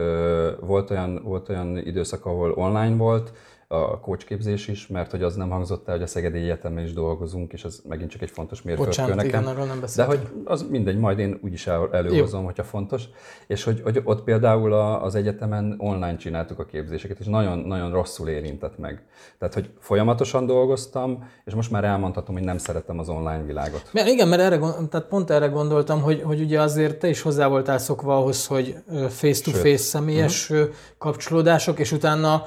volt olyan, volt olyan időszak, ahol online volt, a coachképzés is, mert hogy az nem hangzott el, hogy a Szegedi Egyetemen is dolgozunk, és ez megint csak egy fontos mérföldkő nekem. Igen, arról nem De hogy az mindegy, majd én úgyis el, előhozom, Jó. hogyha fontos. És hogy, hogy ott például az egyetemen online csináltuk a képzéseket, és nagyon, nagyon rosszul érintett meg. Tehát, hogy folyamatosan dolgoztam, és most már elmondhatom, hogy nem szeretem az online világot. Mert igen, mert erre, tehát pont erre gondoltam, hogy, hogy ugye azért te is hozzá voltál szokva ahhoz, hogy face-to-face személyes uh-huh. kapcsolódások, és utána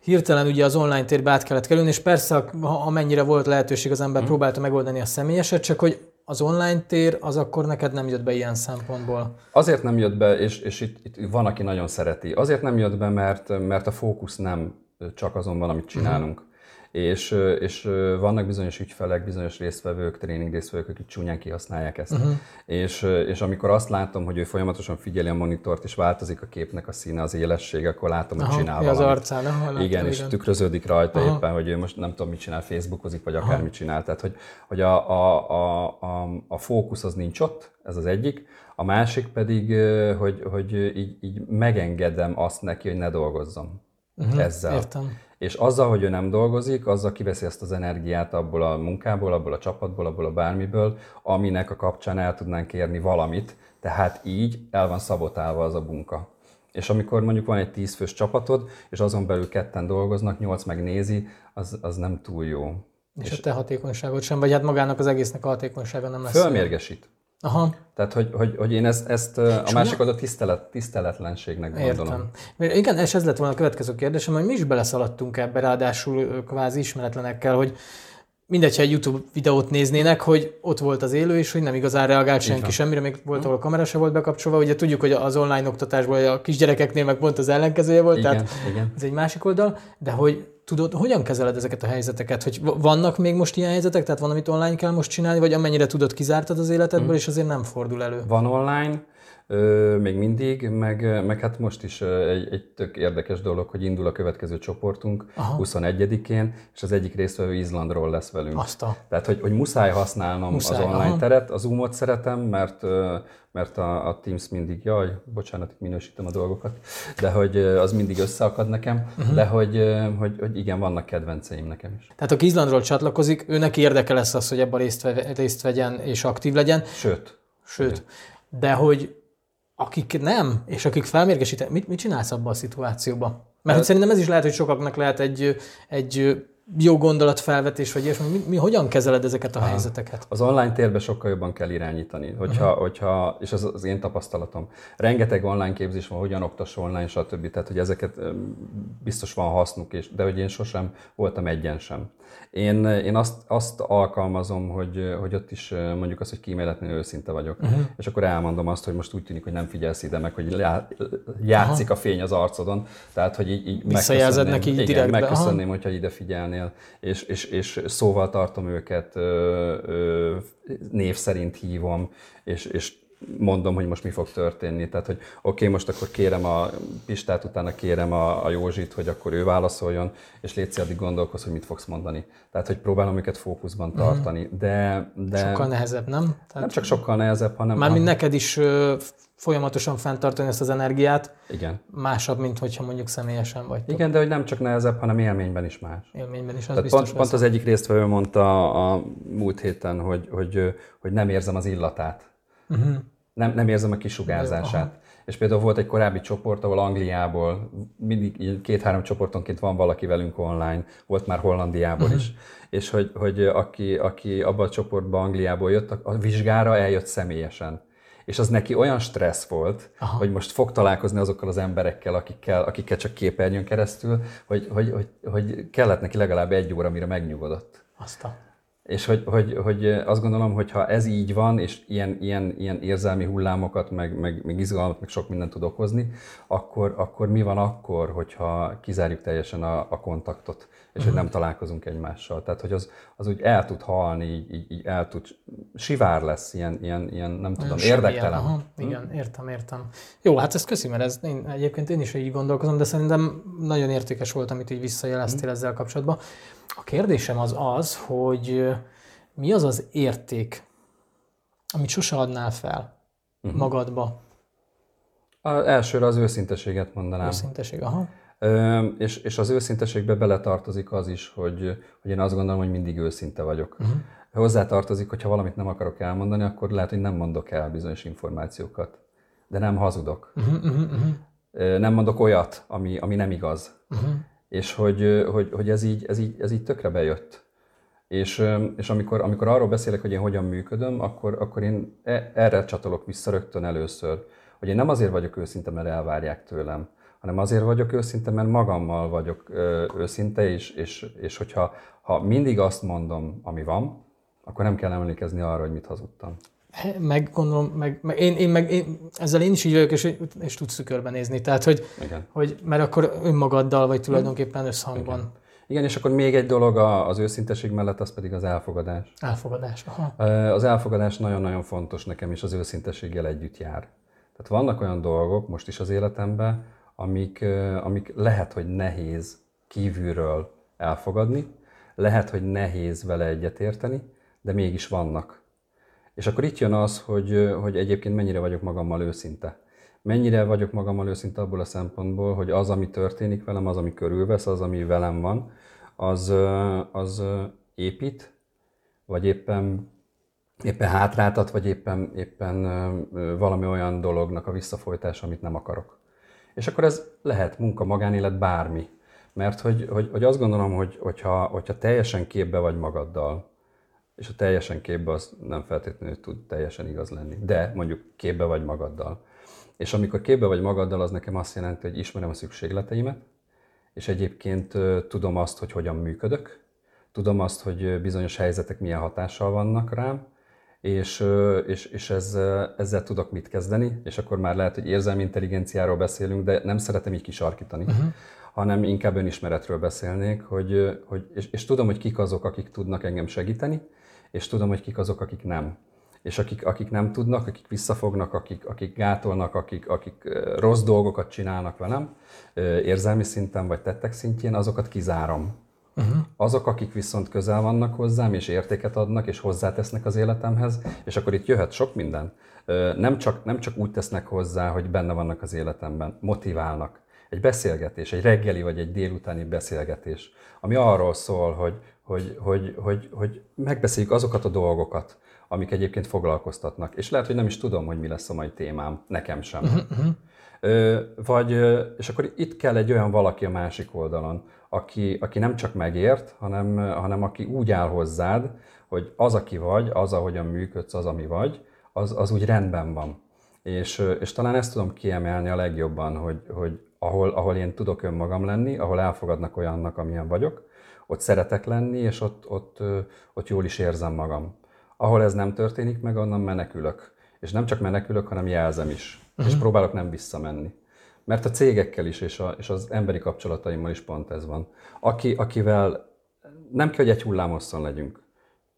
hirtelen ugye az online térbe át kellett kerülni, és persze, amennyire volt lehetőség, az ember mm. próbálta megoldani a személyeset, csak hogy az online tér az akkor neked nem jött be ilyen szempontból? Azért nem jött be, és, és itt, itt van, aki nagyon szereti. Azért nem jött be, mert, mert a fókusz nem csak azon van, amit csinálunk. Mm és, és vannak bizonyos ügyfelek, bizonyos résztvevők, tréning résztvevők, akik csúnyán kihasználják ezt. Uh-huh. És, és amikor azt látom, hogy ő folyamatosan figyeli a monitort, és változik a képnek a színe, az élessége, akkor látom, hogy csinál valamit. az arcán. Aha, látom, igen, és igen. tükröződik rajta Aha. éppen, hogy ő most nem tudom, mit csinál, Facebookozik, vagy akármit csinál. Tehát, hogy, hogy a, a, a, a, a fókusz az nincs ott, ez az egyik. A másik pedig, hogy, hogy így, így megengedem azt neki, hogy ne dolgozzon. uh-huh, ezzel. Értem. És azzal, hogy ő nem dolgozik, azzal kiveszi ezt az energiát abból a munkából, abból a csapatból, abból a bármiből, aminek a kapcsán el tudnánk érni valamit, tehát így el van szabotálva az a munka. És amikor mondjuk van egy tízfős csapatod, és azon belül ketten dolgoznak, nyolc megnézi, az, az nem túl jó. És, és a te hatékonyságod sem, vagy hát magának az egésznek a hatékonysága nem lesz. Fölmérgesít. Aha. Tehát, hogy, hogy, hogy én ezt, ezt a másik a tisztelet, tiszteletlenségnek gondolom. Értem. Igen, és ez lett volna a következő kérdésem, hogy mi is beleszaladtunk ebbe, ráadásul kvázi ismeretlenekkel, hogy mindegy, ha egy YouTube videót néznének, hogy ott volt az élő, és hogy nem igazán reagált senki semmire, még volt, ahol a kamera se volt bekapcsolva. Ugye tudjuk, hogy az online oktatásból a kisgyerekeknél meg pont az ellenkezője volt, Igen. tehát Igen. ez egy másik oldal, de hogy tudod, hogyan kezeled ezeket a helyzeteket? Hogy vannak még most ilyen helyzetek, tehát van, amit online kell most csinálni, vagy amennyire tudod, kizártad az életedből, mm. és azért nem fordul elő? Van online, még mindig, meg, meg hát most is egy, egy tök érdekes dolog, hogy indul a következő csoportunk Aha. 21-én, és az egyik résztvevő Izlandról lesz velünk. Azt a... Tehát, hogy, hogy muszáj használnom muszáj, az online aha. teret, az Zoomot szeretem, mert mert a, a Teams mindig, jaj, bocsánat, minősítem a dolgokat, de hogy az mindig összeakad nekem, uh-huh. de hogy, hogy, hogy igen, vannak kedvenceim nekem is. Tehát aki Izlandról csatlakozik, őnek érdeke lesz az, hogy ebben részt, részt vegyen és aktív legyen. Sőt. Sőt. De hogy akik nem, és akik felmérgesítenek, mit, mit csinálsz abban a szituációban? Mert hát, szerintem ez is lehet, hogy sokaknak lehet egy, egy jó gondolatfelvetés, vagy ilyesmi. Mi, mi hogyan kezeled ezeket a helyzeteket? Az online térbe sokkal jobban kell irányítani, hogyha, uh-huh. hogyha és az az én tapasztalatom. Rengeteg online képzés van, hogyan oktass online, stb. Tehát, hogy ezeket biztos van hasznuk, és, de hogy én sosem voltam egyen sem. Én, én azt, azt alkalmazom, hogy, hogy ott is mondjuk azt, hogy kíméletlenül őszinte vagyok. Uh-huh. És akkor elmondom azt, hogy most úgy tűnik, hogy nem figyelsz ide, meg hogy játszik Aha. a fény az arcodon. Tehát, hogy így, így megköszönném, neki így igen, megköszönném, hogyha ide figyelnél. És, és, és szóval tartom őket, név szerint hívom, és, és mondom, hogy most mi fog történni. Tehát, hogy oké, okay, most akkor kérem a Pistát, utána kérem a, a Józsit, hogy akkor ő válaszoljon, és légy addig gondolkoz, hogy mit fogsz mondani. Tehát, hogy próbálom őket fókuszban mhm. tartani. De, de sokkal nehezebb, nem? Tehát nem csak sokkal nehezebb, hanem... Mármint neked is folyamatosan fenntartani ezt az energiát. Igen. Másabb, mint hogyha mondjuk személyesen vagy. Igen, de hogy nem csak nehezebb, hanem élményben is más. Élményben is, az Tehát biztos pont, pont az egyik résztvevő mondta a múlt héten, hogy, hogy, hogy nem érzem az illatát. Uh-huh. Nem, nem érzem a kisugárzását. Aha. És például volt egy korábbi csoport, ahol Angliából, mindig két-három csoportonként van valaki velünk online, volt már Hollandiából uh-huh. is, és hogy, hogy aki, aki abban a csoportban Angliából jött, a vizsgára eljött személyesen. És az neki olyan stressz volt, Aha. hogy most fog találkozni azokkal az emberekkel, akikkel, akikkel csak képernyőn keresztül, hogy, hogy, hogy, hogy kellett neki legalább egy óra, mire megnyugodott. Azt. És hogy, hogy, hogy azt gondolom, hogy ha ez így van, és ilyen, ilyen, ilyen érzelmi hullámokat, meg, meg, meg izgalmat, meg sok mindent tud okozni, akkor, akkor mi van akkor, hogyha kizárjuk teljesen a, a kontaktot, és hogy nem mhm. találkozunk egymással. Tehát, hogy az, az úgy el tud halni, így, így, el tud, sivár lesz, ilyen, ilyen, ilyen nem tudom, Olyan érdektelen. Aha, hm? Igen, értem, értem. Jó, hát ezt köszi, mert ez, én, egyébként én is így gondolkozom, de szerintem nagyon értékes volt, amit így visszajeleztél uh-huh. ezzel kapcsolatban. A kérdésem az az, hogy mi az az érték, amit sose adnál fel uh-huh. magadba? A elsőre az őszinteséget mondanám. Őszinteség, aha. És, és az őszinteségbe beletartozik az is, hogy, hogy én azt gondolom, hogy mindig őszinte vagyok. Uh-huh. Hozzá tartozik, hogyha valamit nem akarok elmondani, akkor lehet, hogy nem mondok el bizonyos információkat. De nem hazudok. Uh-huh, uh-huh, uh-huh. Nem mondok olyat, ami, ami nem igaz. Uh-huh és hogy, hogy, hogy ez, így, ez, így, ez így tökre bejött. És, és amikor, amikor arról beszélek, hogy én hogyan működöm, akkor, akkor én e, erre csatolok vissza rögtön először, hogy én nem azért vagyok őszinte, mert elvárják tőlem, hanem azért vagyok őszinte, mert magammal vagyok őszinte, és, és, és hogyha ha mindig azt mondom, ami van, akkor nem kell emlékezni arra, hogy mit hazudtam. Meg gondolom, meg, meg én, én, meg én, ezzel én is így vagyok, és, és tudsz szükörben nézni. Tehát, hogy, Igen. hogy, mert akkor önmagaddal vagy tulajdonképpen összhangban. Igen. Igen, és akkor még egy dolog az őszinteség mellett, az pedig az elfogadás. Elfogadás, aha. Az elfogadás nagyon-nagyon fontos nekem, és az őszintességgel együtt jár. Tehát vannak olyan dolgok most is az életemben, amik, amik lehet, hogy nehéz kívülről elfogadni, lehet, hogy nehéz vele egyetérteni, de mégis vannak. És akkor itt jön az, hogy, hogy egyébként mennyire vagyok magammal őszinte. mennyire vagyok magammal őszinte abból a szempontból, hogy az, ami történik velem, az, ami körülvesz, az, ami velem van, az, az épít, vagy éppen, éppen hátráltat, vagy éppen, éppen valami olyan dolognak a visszafolytása, amit nem akarok. És akkor ez lehet munka, magánélet, bármi. Mert hogy, hogy, hogy azt gondolom, hogy, hogyha, hogyha teljesen képbe vagy magaddal, és a teljesen képbe az nem feltétlenül tud teljesen igaz lenni, de mondjuk képbe vagy magaddal. És amikor képbe vagy magaddal, az nekem azt jelenti, hogy ismerem a szükségleteimet, és egyébként tudom azt, hogy hogyan működök, tudom azt, hogy bizonyos helyzetek milyen hatással vannak rám, és, és, és ez, ezzel tudok mit kezdeni, és akkor már lehet, hogy érzelmi intelligenciáról beszélünk, de nem szeretem így kisarkítani, uh-huh. hanem inkább önismeretről beszélnék, hogy, hogy, és, és tudom, hogy kik azok, akik tudnak engem segíteni, és tudom, hogy kik azok, akik nem. És akik, akik nem tudnak, akik visszafognak, akik, akik gátolnak, akik, akik rossz dolgokat csinálnak velem, érzelmi szinten vagy tettek szintjén, azokat kizárom. Uh-huh. Azok, akik viszont közel vannak hozzám, és értéket adnak, és hozzátesznek az életemhez, és akkor itt jöhet sok minden. Nem csak, nem csak úgy tesznek hozzá, hogy benne vannak az életemben, motiválnak. Egy beszélgetés, egy reggeli vagy egy délutáni beszélgetés, ami arról szól, hogy, hogy, hogy, hogy, hogy megbeszéljük azokat a dolgokat, amik egyébként foglalkoztatnak. És lehet, hogy nem is tudom, hogy mi lesz a mai témám, nekem sem. Uh-huh. Vagy, és akkor itt kell egy olyan valaki a másik oldalon, aki, aki nem csak megért, hanem, hanem aki úgy áll hozzád, hogy az, aki vagy, az, ahogyan működsz, az, ami vagy, az, az úgy rendben van. És, és talán ezt tudom kiemelni a legjobban, hogy, hogy ahol, ahol én tudok önmagam lenni, ahol elfogadnak olyannak, amilyen vagyok, ott szeretek lenni, és ott, ott, ott jól is érzem magam. Ahol ez nem történik meg, onnan menekülök. És nem csak menekülök, hanem jelzem is. Uh-huh. És próbálok nem visszamenni. Mert a cégekkel is, és, a, és az emberi kapcsolataimmal is pont ez van. Aki, akivel nem kell, hogy egy hullámosszon legyünk.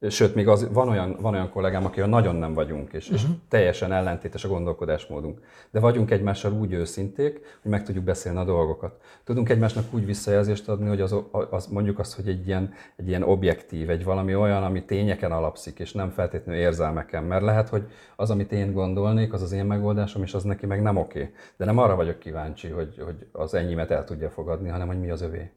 Sőt, még az, van, olyan, van olyan kollégám, akivel nagyon nem vagyunk, és, uh-huh. és mhm. teljesen ellentétes a gondolkodásmódunk. De vagyunk egymással úgy őszinték, hogy meg tudjuk beszélni a dolgokat. Tudunk egymásnak úgy visszajelzést adni, hogy az, az mondjuk azt, hogy egy ilyen, egy ilyen objektív, egy valami olyan, ami tényeken alapszik, és nem feltétlenül érzelmeken. Mert lehet, hogy az, amit én gondolnék, az az én megoldásom, és az neki meg nem oké. De nem arra vagyok kíváncsi, hogy, hogy az enyémet el tudja fogadni, hanem hogy mi az övé.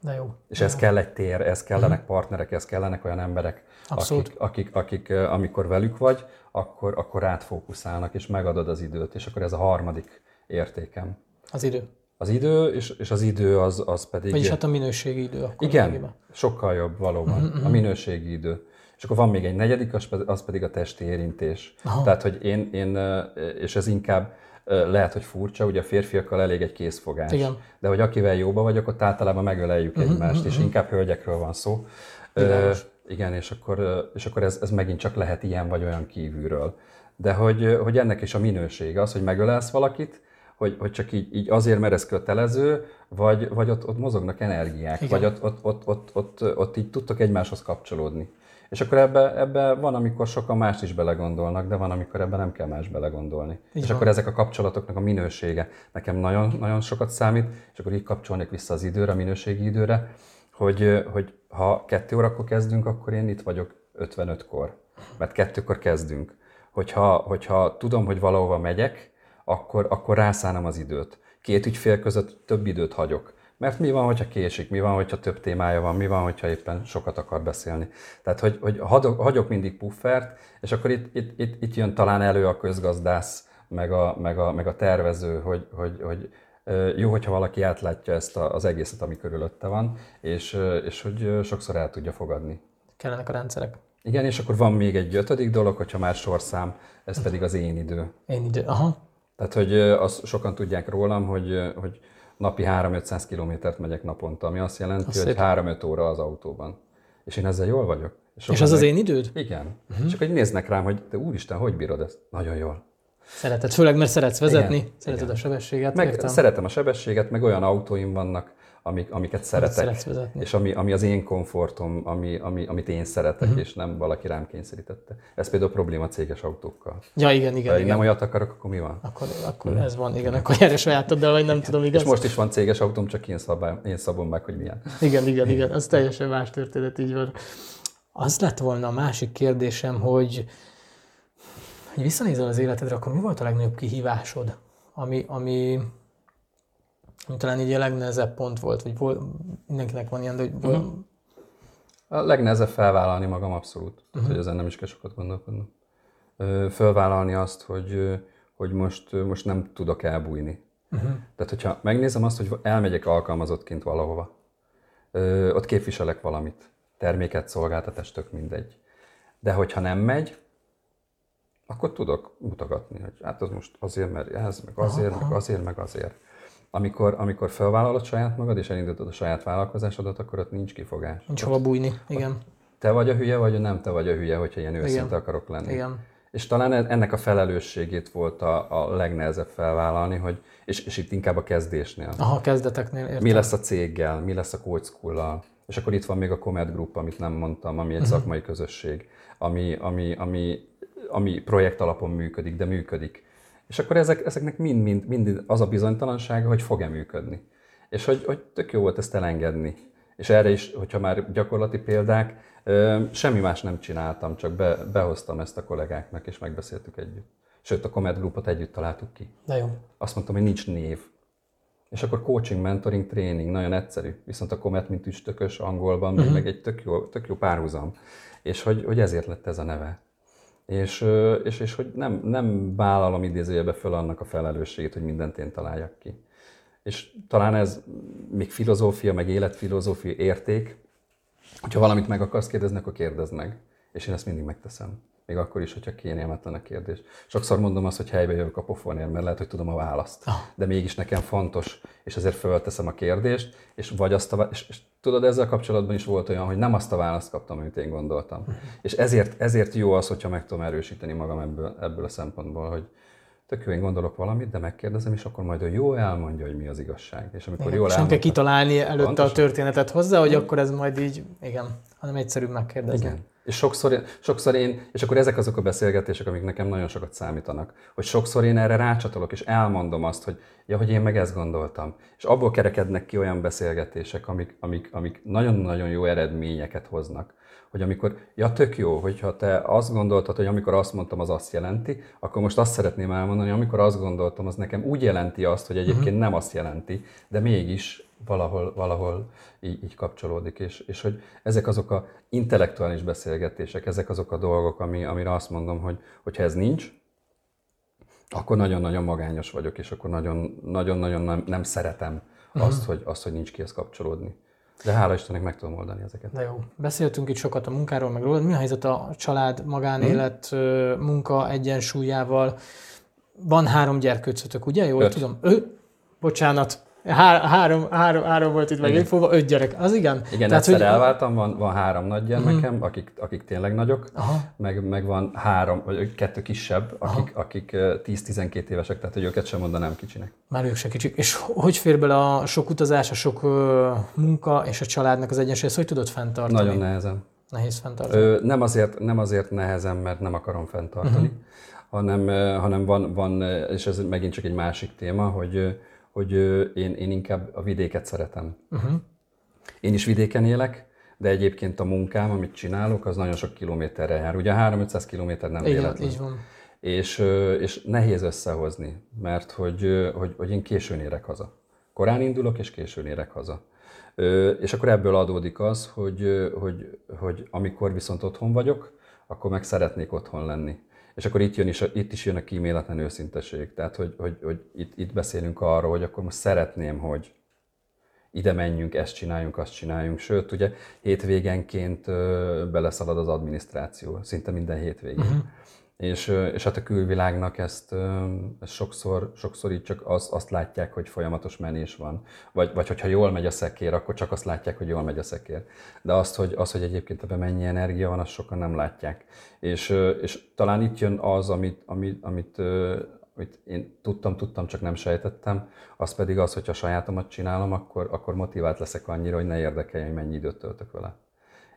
De jó. És ez kell egy tér, ez kellenek uh-huh. partnerek, ez kellenek olyan emberek, akik, akik, akik, amikor velük vagy, akkor, akkor átfókuszálnak, és megadod az időt, és akkor ez a harmadik értékem. Az idő. Az idő, és, és az idő az, az pedig... Vagyis hát a minőségi idő. Akkor igen, sokkal jobb valóban, uh-huh. a minőségi idő. És akkor van még egy negyedik, az pedig a testi érintés. Aha. Tehát, hogy én, én, és ez inkább lehet, hogy furcsa, ugye a férfiakkal elég egy készfogás. Igen. De hogy akivel jóba vagyok, ott általában megöleljük uh-huh, egymást, uh-huh. és mhm. inkább hölgyekről van szó. Uh, igen, és akkor, és akkor ez, ez megint csak lehet ilyen vagy olyan kívülről. De hogy, hogy ennek is a minősége az, hogy megölelsz valakit, hogy, hogy csak így, így azért, mert ez kötelező, vagy, vagy ott, ott mozognak energiák, Igen. vagy ott, ott, ott, ott, ott, ott így tudtok egymáshoz kapcsolódni. És akkor ebbe, ebbe van, amikor sokan mást is belegondolnak, de van, amikor ebbe nem kell más belegondolni. Így és van. akkor ezek a kapcsolatoknak a minősége nekem nagyon, nagyon sokat számít, és akkor így kapcsolnék vissza az időre, a minőségi időre, hogy, hogy ha kettő órakor kezdünk, akkor én itt vagyok 55-kor, mert kettőkor kezdünk. Hogyha, hogyha tudom, hogy valahova megyek, akkor, akkor rászánom az időt. Két ügyfél között több időt hagyok. Mert mi van, hogyha késik, mi van, hogyha több témája van, mi van, hogyha éppen sokat akar beszélni. Tehát, hogy, hogy hagyok mindig puffert, és akkor itt, itt, itt, itt jön talán elő a közgazdász, meg a, meg a, meg a tervező, hogy, hogy, hogy jó, hogyha valaki átlátja ezt az egészet, ami körülötte van, és, és hogy sokszor el tudja fogadni. Kellenek a rendszerek. Igen, és akkor van még egy ötödik dolog, hogyha már sorszám, ez pedig az én idő. Én idő, aha. Tehát, hogy azt sokan tudják rólam, hogy, hogy napi 3-500 kilométert megyek naponta, ami azt jelenti, azt hogy 3-5 óra az autóban. És én ezzel jól vagyok. És, és az az én időd? Igen. Uh-huh. És akkor néznek rám, hogy te úristen, hogy bírod ezt? Nagyon jól. Szereted, főleg mert szeretsz vezetni, igen, szereted igen. a sebességet. Meg értem. szeretem a sebességet, meg olyan autóim vannak, amik, amiket szeretek, és ami, ami az én komfortom, ami, ami, amit én szeretek, uh-huh. és nem valaki rám kényszerítette. Ez például probléma céges autókkal. Ja, igen, igen. Ha igen. nem olyat akarok, akkor mi van? Akkor, akkor hmm. ez van, igen, akkor a sajátoddal, vagy nem igen. tudom, igaz? És most is van céges autóm, csak én, szabály, én szabom meg, hogy milyen. Igen, igen, igen, az teljesen más történet, így van. Az lett volna a másik kérdésem, hogy, hogy visszanézel az életedre, akkor mi volt a legnagyobb kihívásod ami, ami talán így a legnehezebb pont volt, vagy volt, mindenkinek van ilyen, de hogy uh-huh. A legnehezebb felvállalni magam abszolút, uh-huh. hogy ezen nem is kell sokat gondolkodnom. Fölvállalni azt, hogy, hogy most, most nem tudok elbújni. Uh-huh. Tehát, hogyha megnézem azt, hogy elmegyek alkalmazottként valahova, ott képviselek valamit, terméket, szolgáltatást, tök mindegy. De hogyha nem megy, akkor tudok mutogatni, hogy hát az most azért, mert ez, meg azért, aha, meg azért, meg azért. Amikor, amikor felvállalod saját magad, és elindítod a saját vállalkozásodat, akkor ott nincs kifogás. Nincs hova bújni, igen. Te vagy a hülye, vagy nem te vagy a hülye, hogyha ilyen őszinte igen. akarok lenni. Igen. És talán ennek a felelősségét volt a, a legnehezebb felvállalni, hogy, és, és itt inkább a kezdésnél. Aha, kezdeteknél értem. Mi lesz a céggel, mi lesz a school és akkor itt van még a Comet Group, amit nem mondtam, ami egy uh-huh. szakmai közösség, ami, ami, ami, ami projekt alapon működik, de működik. És akkor ezek, ezeknek mind, mind, az a bizonytalansága, hogy fog-e működni. És hogy, hogy tök jó volt ezt elengedni. És erre is, hogyha már gyakorlati példák, semmi más nem csináltam, csak be, behoztam ezt a kollégáknak, és megbeszéltük együtt. Sőt, a Comet Groupot együtt találtuk ki. De jó. Azt mondtam, hogy nincs név. És akkor coaching, mentoring, tréning, nagyon egyszerű. Viszont a Comet, mint üstökös angolban, uh-huh. meg egy tök jó, tök jó párhuzam. És hogy, hogy ezért lett ez a neve. És, és, és hogy nem, nem vállalom idézőjebe föl annak a felelősségét, hogy mindent én találjak ki. És talán ez még filozófia, meg életfilozófia érték, hogyha valamit meg akarsz kérdezni, akkor kérdezd meg. És én ezt mindig megteszem. Még akkor is, hogyha kényelmetlen a kérdés. Sokszor mondom azt, hogy helybe jövök a pofonért, mert lehet, hogy tudom a választ. Ah. De mégis nekem fontos, és ezért fölteszem a kérdést, és vagy azt a, és, és tudod, ezzel kapcsolatban is volt olyan, hogy nem azt a választ kaptam, amit én gondoltam. Uh-huh. És ezért, ezért jó az, hogyha meg tudom erősíteni magam ebből, ebből a szempontból, hogy, tök jó, én gondolok valamit, de megkérdezem, és akkor majd ő jó elmondja, hogy mi az igazság. És amikor igen, jól elmondta, kell kitalálni előtte pontosan. a történetet hozzá, hogy akkor ez majd így, igen, hanem egyszerűbb megkérdezni. Igen. És sokszor, sokszor én, és akkor ezek azok a beszélgetések, amik nekem nagyon sokat számítanak, hogy sokszor én erre rácsatolok, és elmondom azt, hogy ja, hogy én meg ezt gondoltam. És abból kerekednek ki olyan beszélgetések, amik, amik, amik nagyon-nagyon jó eredményeket hoznak hogy amikor, ja tök jó, hogyha te azt gondoltad, hogy amikor azt mondtam, az azt jelenti, akkor most azt szeretném elmondani, amikor azt gondoltam, az nekem úgy jelenti azt, hogy egyébként uh-huh. nem azt jelenti, de mégis valahol, valahol így, így kapcsolódik, és, és hogy ezek azok a intellektuális beszélgetések, ezek azok a dolgok, ami, amire azt mondom, hogy hogyha ez nincs, akkor nagyon-nagyon magányos vagyok, és akkor nagyon-nagyon nem, nem szeretem uh-huh. azt, hogy, azt, hogy nincs kihez kapcsolódni. De hála Istennek meg tudom oldani ezeket. De jó. Beszéltünk itt sokat a munkáról, meg róla. Mi a helyzet a család, magánélet, hmm. munka egyensúlyával? Van három gyerkőcötök, ugye? Jól Öt. tudom. Ő, bocsánat, Há, három, három, három volt itt megint öt gyerek. Az igen. Igen, Tehát, egyszer hogy... elváltam, van, van három nagy gyermekem, uh-huh. akik, akik tényleg nagyok, Aha. Meg, meg van három, vagy kettő kisebb, akik, akik 10-12 évesek, tehát hogy őket sem mondanám kicsinek. Már ők se kicsik. És hogy fér bele a sok utazás, a sok munka és a családnak az egyensúly, ezt hogy tudod fenntartani? Nagyon nehezen. Nehéz fenntartani? Ö, nem, azért, nem azért nehezen, mert nem akarom fenntartani, uh-huh. hanem, hanem van, van, és ez megint csak egy másik téma, hogy hogy én, én inkább a vidéket szeretem. Uh-huh. Én is vidéken élek, de egyébként a munkám, amit csinálok, az nagyon sok kilométerre jár. Ugye 3-500 kilométer nem Igen, véletlen. így van. És, és nehéz összehozni, mert hogy, hogy, hogy én későn érek haza. Korán indulok, és későn érek haza. És akkor ebből adódik az, hogy, hogy, hogy amikor viszont otthon vagyok, akkor meg szeretnék otthon lenni. És akkor itt, jön is, itt is jön a kíméletlen őszinteség. Tehát, hogy, hogy, hogy itt, itt beszélünk arról, hogy akkor most szeretném, hogy ide menjünk, ezt csináljunk, azt csináljunk. Sőt, ugye hétvégenként beleszalad az adminisztráció, szinte minden hétvégén. Uh-huh. És, és hát a külvilágnak ezt, ezt sokszor, sokszor így csak az, azt látják, hogy folyamatos menés van. Vagy, vagy hogyha jól megy a szekér, akkor csak azt látják, hogy jól megy a szekér. De azt, hogy, az, hogy egyébként ebben mennyi energia van, azt sokan nem látják. És, és talán itt jön az, amit, amit, amit, amit én tudtam, tudtam, csak nem sejtettem, az pedig az, hogyha sajátomat csinálom, akkor, akkor motivált leszek annyira, hogy ne érdekeljen, hogy mennyi időt töltök vele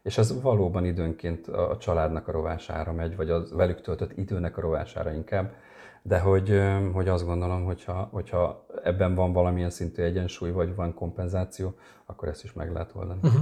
és ez valóban időnként a családnak a rovására megy, vagy az velük töltött időnek a rovására inkább, de hogy, hogy azt gondolom, hogyha, hogyha ebben van valamilyen szintű egyensúly, vagy van kompenzáció, akkor ezt is meg lehet oldani. Uh-huh.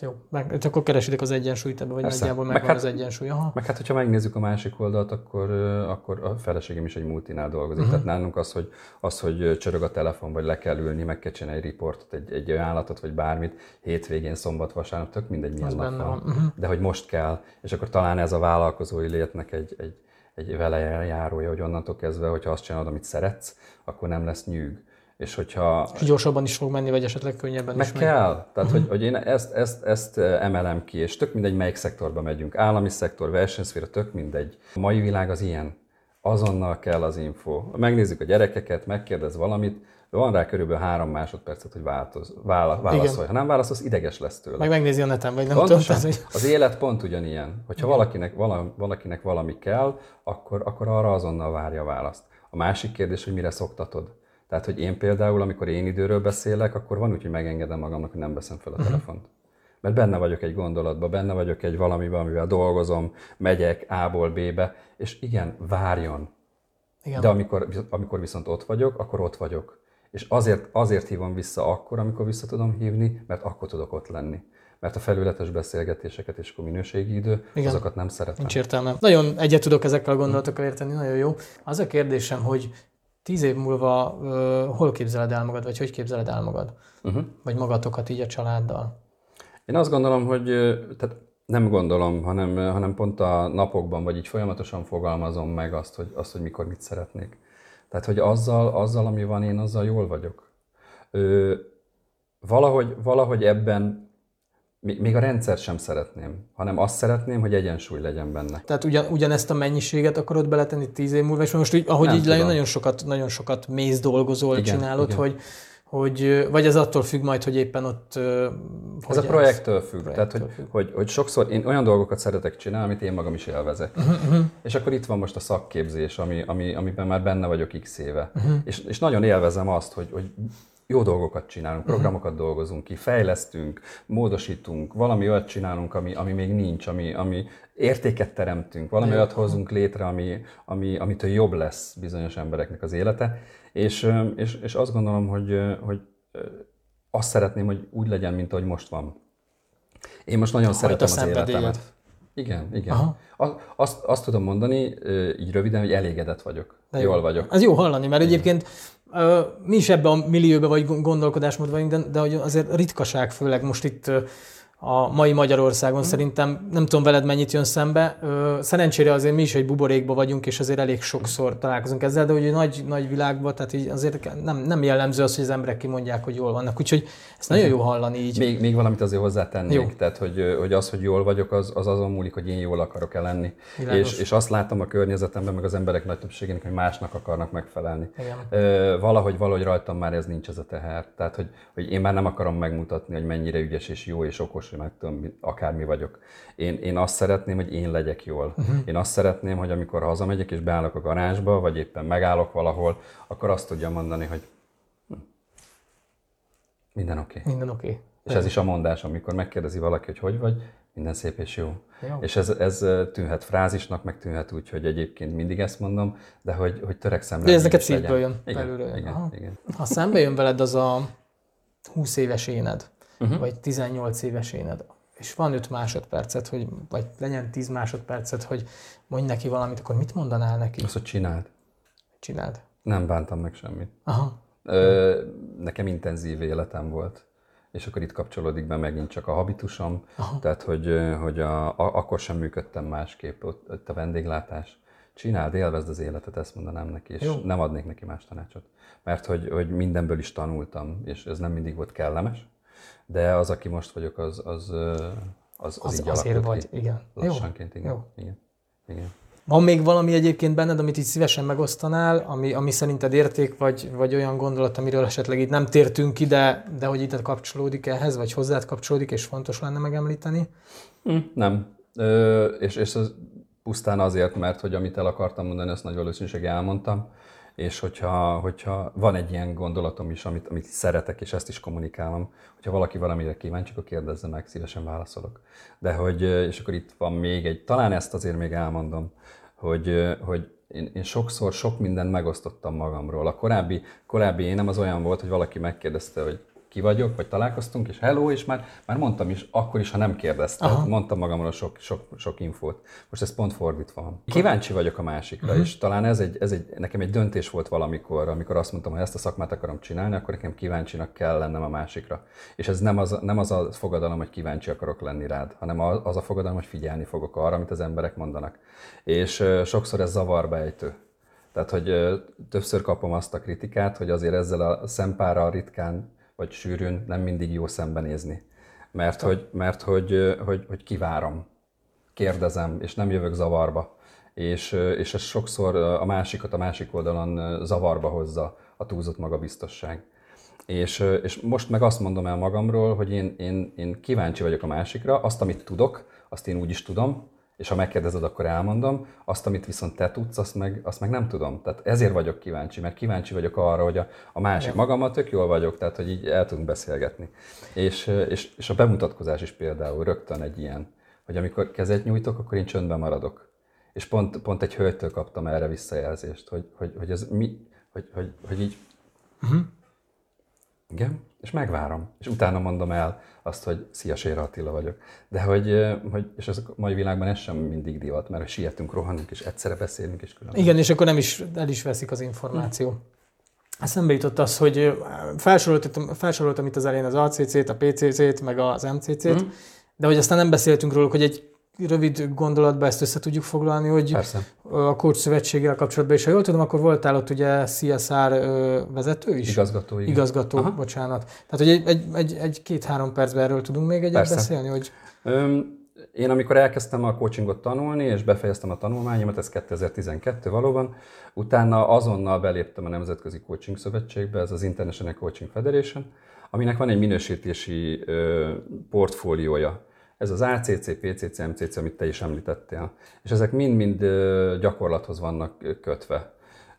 Jó, meg, akkor keresitek az egyensúlyt ebbe, vagy Persze. nagyjából megvan meg hát, az egyensúly. Aha. Meg hát, hogyha megnézzük a másik oldalt, akkor, akkor a feleségem is egy multinál dolgozik. Uh-huh. Tehát nálunk az hogy, az, hogy csörög a telefon, vagy le kell ülni, meg kell csinálni egy riportot, egy, egy ajánlatot, vagy bármit, hétvégén, szombat, vasárnap, tök mindegy, milyen az nap van. van. Uh-huh. De hogy most kell, és akkor talán ez a vállalkozói létnek egy, egy, egy vele járója, hogy onnantól kezdve, hogyha azt csinálod, amit szeretsz, akkor nem lesz nyűg és hogyha... És gyorsabban is fog menni, vagy esetleg könnyebben meg is kell. Tehát, hogy, hogy én ezt, ezt, ezt emelem ki, és tök mindegy, melyik szektorba megyünk. Állami szektor, versenyszféra, tök mindegy. A mai világ az ilyen. Azonnal kell az info. Megnézzük a gyerekeket, megkérdez valamit, van rá körülbelül három másodpercet, hogy változ, vála, válaszolj. Ha nem válaszolsz, ideges lesz tőle. Meg megnézi a neten, vagy nem Pontosan, tudom. hogy... Az élet pont ugyanilyen. Hogyha valakinek, vala, valakinek valami kell, akkor, akkor arra azonnal várja a választ. A másik kérdés, hogy mire szoktatod. Tehát, hogy én például, amikor én időről beszélek, akkor van úgy, hogy megengedem magamnak, hogy nem veszem fel a uh-huh. telefont. Mert benne vagyok egy gondolatban, benne vagyok egy valamiben, amivel dolgozom, megyek A-ból B-be, és igen, várjon. Igen. De amikor, amikor viszont ott vagyok, akkor ott vagyok. És azért, azért hívom vissza akkor, amikor vissza tudom hívni, mert akkor tudok ott lenni. Mert a felületes beszélgetéseket és a minőségi idő, Igen. azokat nem szeretem. Nincs értelme. Nagyon egyet tudok ezekkel a gondolatokkal érteni, nagyon jó. Az a kérdésem, hogy tíz év múlva uh, hol képzeled el magad, vagy hogy képzeled el magad? Uh-huh. Vagy magatokat így a családdal? Én azt gondolom, hogy tehát nem gondolom, hanem, hanem pont a napokban, vagy így folyamatosan fogalmazom meg azt, hogy, azt, hogy mikor mit szeretnék. Tehát, hogy azzal, azzal, ami van, én azzal jól vagyok. Ö, valahogy, valahogy ebben még a rendszert sem szeretném, hanem azt szeretném, hogy egyensúly legyen benne. Tehát ugyan, ugyanezt a mennyiséget akarod beletenni tíz év múlva, és most így, ahogy Nem így lejön, nagyon sokat, nagyon sokat mész dolgozol, igen, csinálod, igen. hogy hogy, vagy ez attól függ majd, hogy éppen ott... Ez a projektől függ. Projektől Tehát, hogy, függ. Hogy, hogy sokszor én olyan dolgokat szeretek csinálni, amit én magam is élvezek. Uh-huh. És akkor itt van most a szakképzés, ami, ami, amiben már benne vagyok x éve. Uh-huh. És, és nagyon élvezem azt, hogy, hogy jó dolgokat csinálunk, mhm. programokat dolgozunk ki, fejlesztünk, módosítunk, valami olyat csinálunk, ami, ami még nincs, ami, ami értéket teremtünk, valami olyat hozunk létre, ami, ami, amitől jobb lesz bizonyos embereknek az élete. És, és, és azt gondolom, hogy, hogy azt szeretném, hogy úgy legyen, mint ahogy most van. Én most nagyon Hajt szeretem az életemet. Igen, igen. Aha. Azt, azt tudom mondani, így röviden, hogy elégedett vagyok. De Jól vagyok. Ez jó hallani, mert igen. egyébként mi is ebben a millióban vagy gondolkodásmódban vagyunk, de, de azért ritkaság, főleg most itt a mai Magyarországon. Mm. Szerintem nem tudom veled mennyit jön szembe. Szerencsére azért mi is egy buborékban vagyunk, és azért elég sokszor találkozunk ezzel, de hogy nagy, nagy világban, tehát így azért nem, nem jellemző az, hogy az emberek kimondják, hogy jól vannak. Úgyhogy ezt nagyon jó hallani így. Még, még valamit azért hozzátennék, jó. tehát hogy, hogy az, hogy jól vagyok, az, az azon múlik, hogy én jól akarok-e lenni. És, és azt látom a környezetemben, meg az emberek nagy többségének, hogy másnak akarnak megfelelni. Igen. Valahogy, valahogy rajtam már ez nincs ez a teher. Tehát, hogy, hogy én már nem akarom megmutatni, hogy mennyire ügyes és jó és okos hogy meg tudom, akármi vagyok. Én, én azt szeretném, hogy én legyek jól. Uh-huh. Én azt szeretném, hogy amikor hazamegyek és beállok a garázsba, vagy éppen megállok valahol, akkor azt tudjam mondani, hogy hm, minden oké. Okay. Minden oké. Okay. És ez is a mondás, amikor megkérdezi valaki, hogy hogy vagy, minden szép és jó. jó. És ez, ez tűnhet frázisnak, meg tűnhet úgy, hogy egyébként mindig ezt mondom, de hogy, hogy törekszem De ez neked szívből jön, igen, belülről jön. Igen, igen. Ha szembe jön veled az a 20 éves éned, uh-huh. vagy 18 éves éned, és van 5 másodpercet, hogy, vagy legyen 10 másodpercet, hogy mondj neki valamit, akkor mit mondanál neki? Azt, hogy csináld. Csináld. Nem bántam meg semmit. Aha. Ö, nekem intenzív életem volt. És akkor itt kapcsolódik be megint csak a habitusom, Aha. tehát hogy, hogy a, a, akkor sem működtem másképp, ott, ott a vendéglátás. Csináld, élvezd az életet, ezt mondanám neki, és Jó. nem adnék neki más tanácsot. Mert hogy, hogy mindenből is tanultam, és ez nem mindig volt kellemes, de az, aki most vagyok, az, az, az, az, az így azért vagy, ki. igen. Lassanként, igen. Jó. igen. igen. Van még valami egyébként benned, amit így szívesen megosztanál, ami, ami szerinted érték, vagy, vagy olyan gondolat, amiről esetleg itt nem tértünk ki, de, de hogy itt kapcsolódik ehhez, vagy hozzád kapcsolódik, és fontos lenne megemlíteni? Hm, nem. Ö, és, és ez pusztán azért, mert hogy amit el akartam mondani, azt nagy valószínűséggel elmondtam és hogyha, hogyha van egy ilyen gondolatom is, amit, amit szeretek, és ezt is kommunikálom, hogyha valaki valamire kíváncsi, akkor kérdezze meg, szívesen válaszolok. De hogy, és akkor itt van még egy, talán ezt azért még elmondom, hogy, hogy én, én sokszor sok mindent megosztottam magamról. A korábbi, korábbi énem az olyan volt, hogy valaki megkérdezte, hogy ki vagyok, vagy találkoztunk, és hello, és már, már mondtam is, akkor is, ha nem kérdezted, Aha. mondtam magamról sok, sok, sok infót. Most ez pont fordítva van. Kíváncsi vagyok a másikra, uh-huh. és talán ez egy, ez egy, nekem egy döntés volt valamikor, amikor azt mondtam, hogy ezt a szakmát akarom csinálni, akkor nekem kíváncsinak kell lennem a másikra. És ez nem az, nem az a fogadalom, hogy kíváncsi akarok lenni rád, hanem az a fogadalom, hogy figyelni fogok arra, amit az emberek mondanak. És sokszor ez zavarba ejtő. Tehát, hogy többször kapom azt a kritikát, hogy azért ezzel a szempárral ritkán vagy sűrűn nem mindig jó szembenézni. Mert, hogy, mert hogy, hogy, hogy kivárom, kérdezem, és nem jövök zavarba. És, és ez sokszor a másikat a másik oldalon zavarba hozza a túlzott magabiztosság. És, és most meg azt mondom el magamról, hogy én, én, én kíváncsi vagyok a másikra, azt, amit tudok, azt én úgy is tudom, és ha megkérdezed, akkor elmondom. Azt, amit viszont te tudsz, azt meg, azt meg nem tudom. Tehát ezért vagyok kíváncsi, mert kíváncsi vagyok arra, hogy a, a másik magammal tök jól vagyok, tehát hogy így el tudunk beszélgetni. És, és, és a bemutatkozás is például rögtön egy ilyen, hogy amikor kezet nyújtok, akkor én csöndben maradok. És pont, pont egy hölgytől kaptam erre visszajelzést, hogy, hogy, hogy ez mi, hogy, hogy, hogy így, uh-huh. igen, és megvárom. És utána mondom el, azt, hogy szia, Séra Attila vagyok. De hogy, hogy és ez a mai világban ez sem mindig divat, mert sietünk, rohanunk, és egyszerre beszélünk, és különböző. Igen, és akkor nem is el is veszik az információ. Hm. Eszembe jutott az, hogy felsoroltam, felsoroltam itt az elején az ACC-t, a PCC-t, meg az MCC-t, mm. de hogy aztán nem beszéltünk róla, hogy egy rövid gondolatba ezt össze tudjuk foglalni, hogy Persze. a Coach Szövetséggel kapcsolatban, és ha jól tudom, akkor voltál ott ugye CSR vezető is? Igazgató, igen. Igazgató, Aha. bocsánat. Tehát, hogy egy, egy, egy, egy két-három percben erről tudunk még egyet Persze. beszélni? Hogy... Öm, én amikor elkezdtem a coachingot tanulni, és befejeztem a tanulmányomat, ez 2012 valóban, utána azonnal beléptem a Nemzetközi Coaching Szövetségbe, ez az International Coaching Federation, aminek van egy minősítési ö, portfóliója ez az ACC, PCC, MCC, amit te is említettél. És ezek mind-mind gyakorlathoz vannak kötve.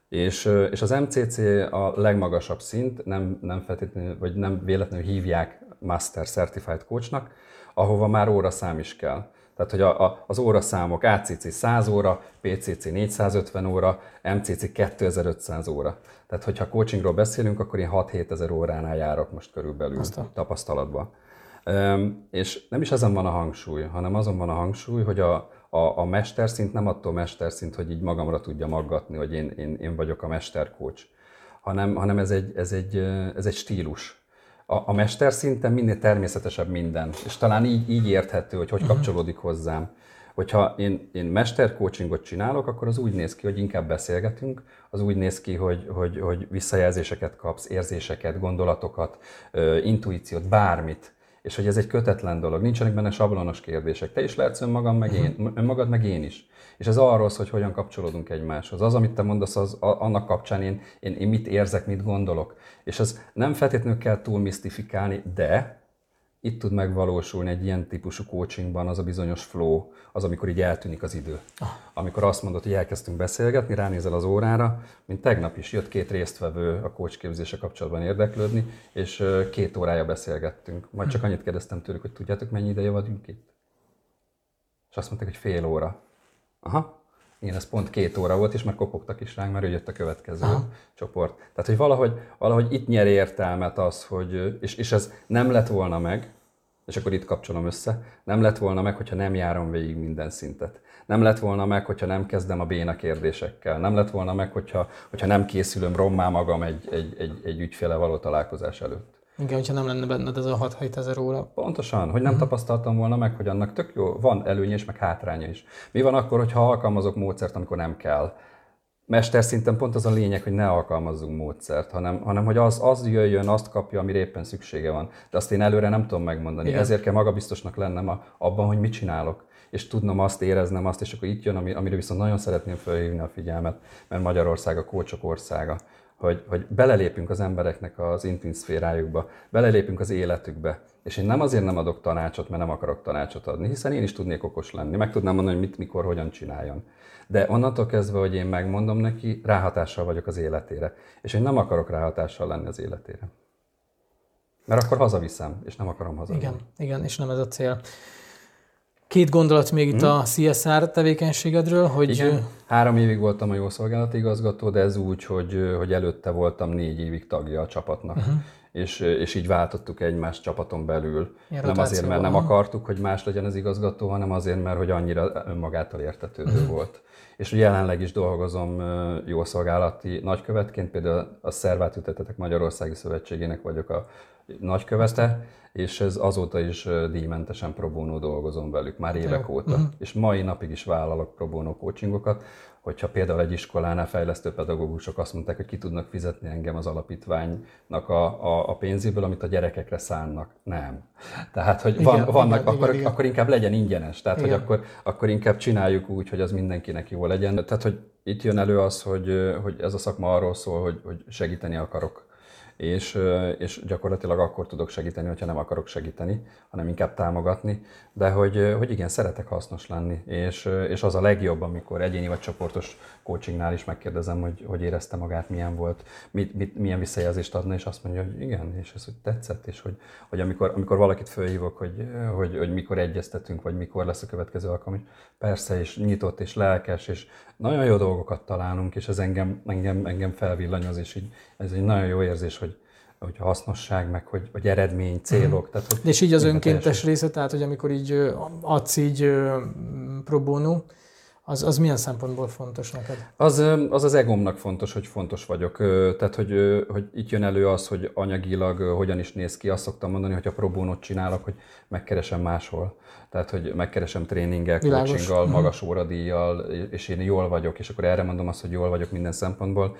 És, és az MCC a legmagasabb szint, nem, nem feltétlenül, vagy nem véletlenül hívják Master Certified Coachnak, ahova már óraszám is kell. Tehát, hogy a, a, az óraszámok ACC 100 óra, PCC 450 óra, MCC 2500 óra. Tehát, hogyha coachingról beszélünk, akkor én 6-7 ezer óránál járok most körülbelül Aztán. tapasztalatban. És nem is ezen van a hangsúly, hanem azon van a hangsúly, hogy a, a, a mesterszint nem attól mesterszint, hogy így magamra tudja maggatni, hogy én, én, én vagyok a mesterkócs, hanem, hanem ez, egy, ez, egy, ez egy stílus. A, a mesterszinten minél természetesebb minden, és talán így, így érthető, hogy hogy mhm. kapcsolódik hozzám. Hogyha én, én mestercoachingot csinálok, akkor az úgy néz ki, hogy inkább beszélgetünk, az úgy néz ki, hogy, hogy, hogy visszajelzéseket kapsz, érzéseket, gondolatokat, intuíciót, bármit és hogy ez egy kötetlen dolog, nincsenek benne sablonos kérdések. Te is lehetsz önmagam, meg én, mhm. önmagad, meg én is. És ez arról szól, hogy hogyan kapcsolódunk egymáshoz. Az, amit te mondasz, az, annak kapcsán én, én, én mit érzek, mit gondolok. És ez nem feltétlenül kell túl misztifikálni, de itt tud megvalósulni egy ilyen típusú coachingban az a bizonyos flow, az, amikor így eltűnik az idő. Ah. Amikor azt mondod, hogy elkezdtünk beszélgetni, ránézel az órára, mint tegnap is jött két résztvevő a coach képzése kapcsolatban érdeklődni, és két órája beszélgettünk. Majd csak annyit kérdeztem tőlük, hogy tudjátok, mennyi ideje vagyunk itt? És azt mondták, hogy fél óra. Aha, igen, ez pont két óra volt, és már kopogtak is ránk, mert ő jött a következő Aha. csoport. Tehát, hogy valahogy, valahogy itt nyer értelmet az, hogy, és, és ez nem lett volna meg, és akkor itt kapcsolom össze, nem lett volna meg, hogyha nem járom végig minden szintet. Nem lett volna meg, hogyha nem kezdem a béna kérdésekkel. Nem lett volna meg, hogyha, hogyha nem készülöm rommá magam egy, egy, egy, egy ügyféle való találkozás előtt. Igen, hogyha nem lenne benned ez a 6 ezer óra. Pontosan, hogy nem uh-huh. tapasztaltam volna meg, hogy annak tök jó, van előnye is, meg hátránya is. Mi van akkor, hogyha alkalmazok módszert, amikor nem kell? Mesterszinten pont az a lényeg, hogy ne alkalmazzunk módszert, hanem, hanem hogy az, az jöjjön, azt kapja, amire éppen szüksége van. De azt én előre nem tudom megmondani. Igen. Ezért kell magabiztosnak lennem a, abban, hogy mit csinálok és tudnom azt, éreznem azt, és akkor itt jön, amire viszont nagyon szeretném felhívni a figyelmet, mert Magyarország a kócsok országa hogy, hogy belelépünk az embereknek az intim szférájukba, belelépünk az életükbe. És én nem azért nem adok tanácsot, mert nem akarok tanácsot adni, hiszen én is tudnék okos lenni, meg tudnám mondani, hogy mit, mikor, hogyan csináljon. De onnantól kezdve, hogy én megmondom neki, ráhatással vagyok az életére. És én nem akarok ráhatással lenni az életére. Mert akkor hazaviszem, és nem akarom hazavinni. Igen, igen, és nem ez a cél. Két gondolat még itt hmm. a CSR tevékenységedről, hogy... Igen. Három évig voltam a jószolgálati igazgató, de ez úgy, hogy, hogy előtte voltam négy évig tagja a csapatnak. Uh-huh. és, és így váltottuk egymást csapaton belül. Ilyen nem azért, mert nem akartuk, hogy más legyen az igazgató, hanem azért, mert hogy annyira önmagától értetődő volt. És jelenleg is dolgozom jószolgálati nagykövetként, például a Szervát Ütetetek Magyarországi Szövetségének vagyok a nagykövete, és ez azóta is díjmentesen pro bono dolgozom velük, már évek Jó. óta. És mai napig is vállalok pro bono coachingokat, hogyha például egy iskolánál fejlesztő pedagógusok azt mondták, hogy ki tudnak fizetni engem az alapítványnak a, a, a pénzéből, amit a gyerekekre szánnak. Nem. Tehát, hogy Igen, van, vannak, igen, akkor, igen, igen. akkor inkább legyen ingyenes. Tehát, Igen. hogy akkor, akkor inkább csináljuk úgy, hogy az mindenkinek jó legyen. Tehát, hogy itt jön elő az, hogy, hogy ez a szakma arról szól, hogy, hogy segíteni akarok. És, és gyakorlatilag akkor tudok segíteni, hogyha nem akarok segíteni, hanem inkább támogatni. De hogy, hogy igen, szeretek hasznos lenni. És, és az a legjobb, amikor egyéni vagy csoportos coachingnál is megkérdezem, hogy hogy érezte magát, milyen volt, mit, mit, milyen visszajelzést adna, és azt mondja, hogy igen, és ez hogy tetszett, és hogy, hogy amikor, amikor valakit fölhívok, hogy, hogy, hogy mikor egyeztetünk, vagy mikor lesz a következő alkalom, és persze, és nyitott, és lelkes, és nagyon jó dolgokat találunk, és ez engem, engem, engem felvillanyoz, és így, ez egy nagyon jó érzés, hogy, hogy hasznosság, meg hogy, hogy eredmény, célok. Tehát, hogy és így az önkéntes teljesül. része, tehát hogy amikor így adsz így pro bono, az, az milyen szempontból fontos neked? Az, az az egomnak fontos, hogy fontos vagyok. Tehát, hogy, hogy itt jön elő az, hogy anyagilag hogyan is néz ki. Azt szoktam mondani, hogy a pro bonót csinálok, hogy megkeresem máshol. Tehát, hogy megkeresem tréninggel, coachinggal, Mhm. magas óradíjjal, és én jól vagyok, és akkor erre mondom azt, hogy jól vagyok minden szempontból.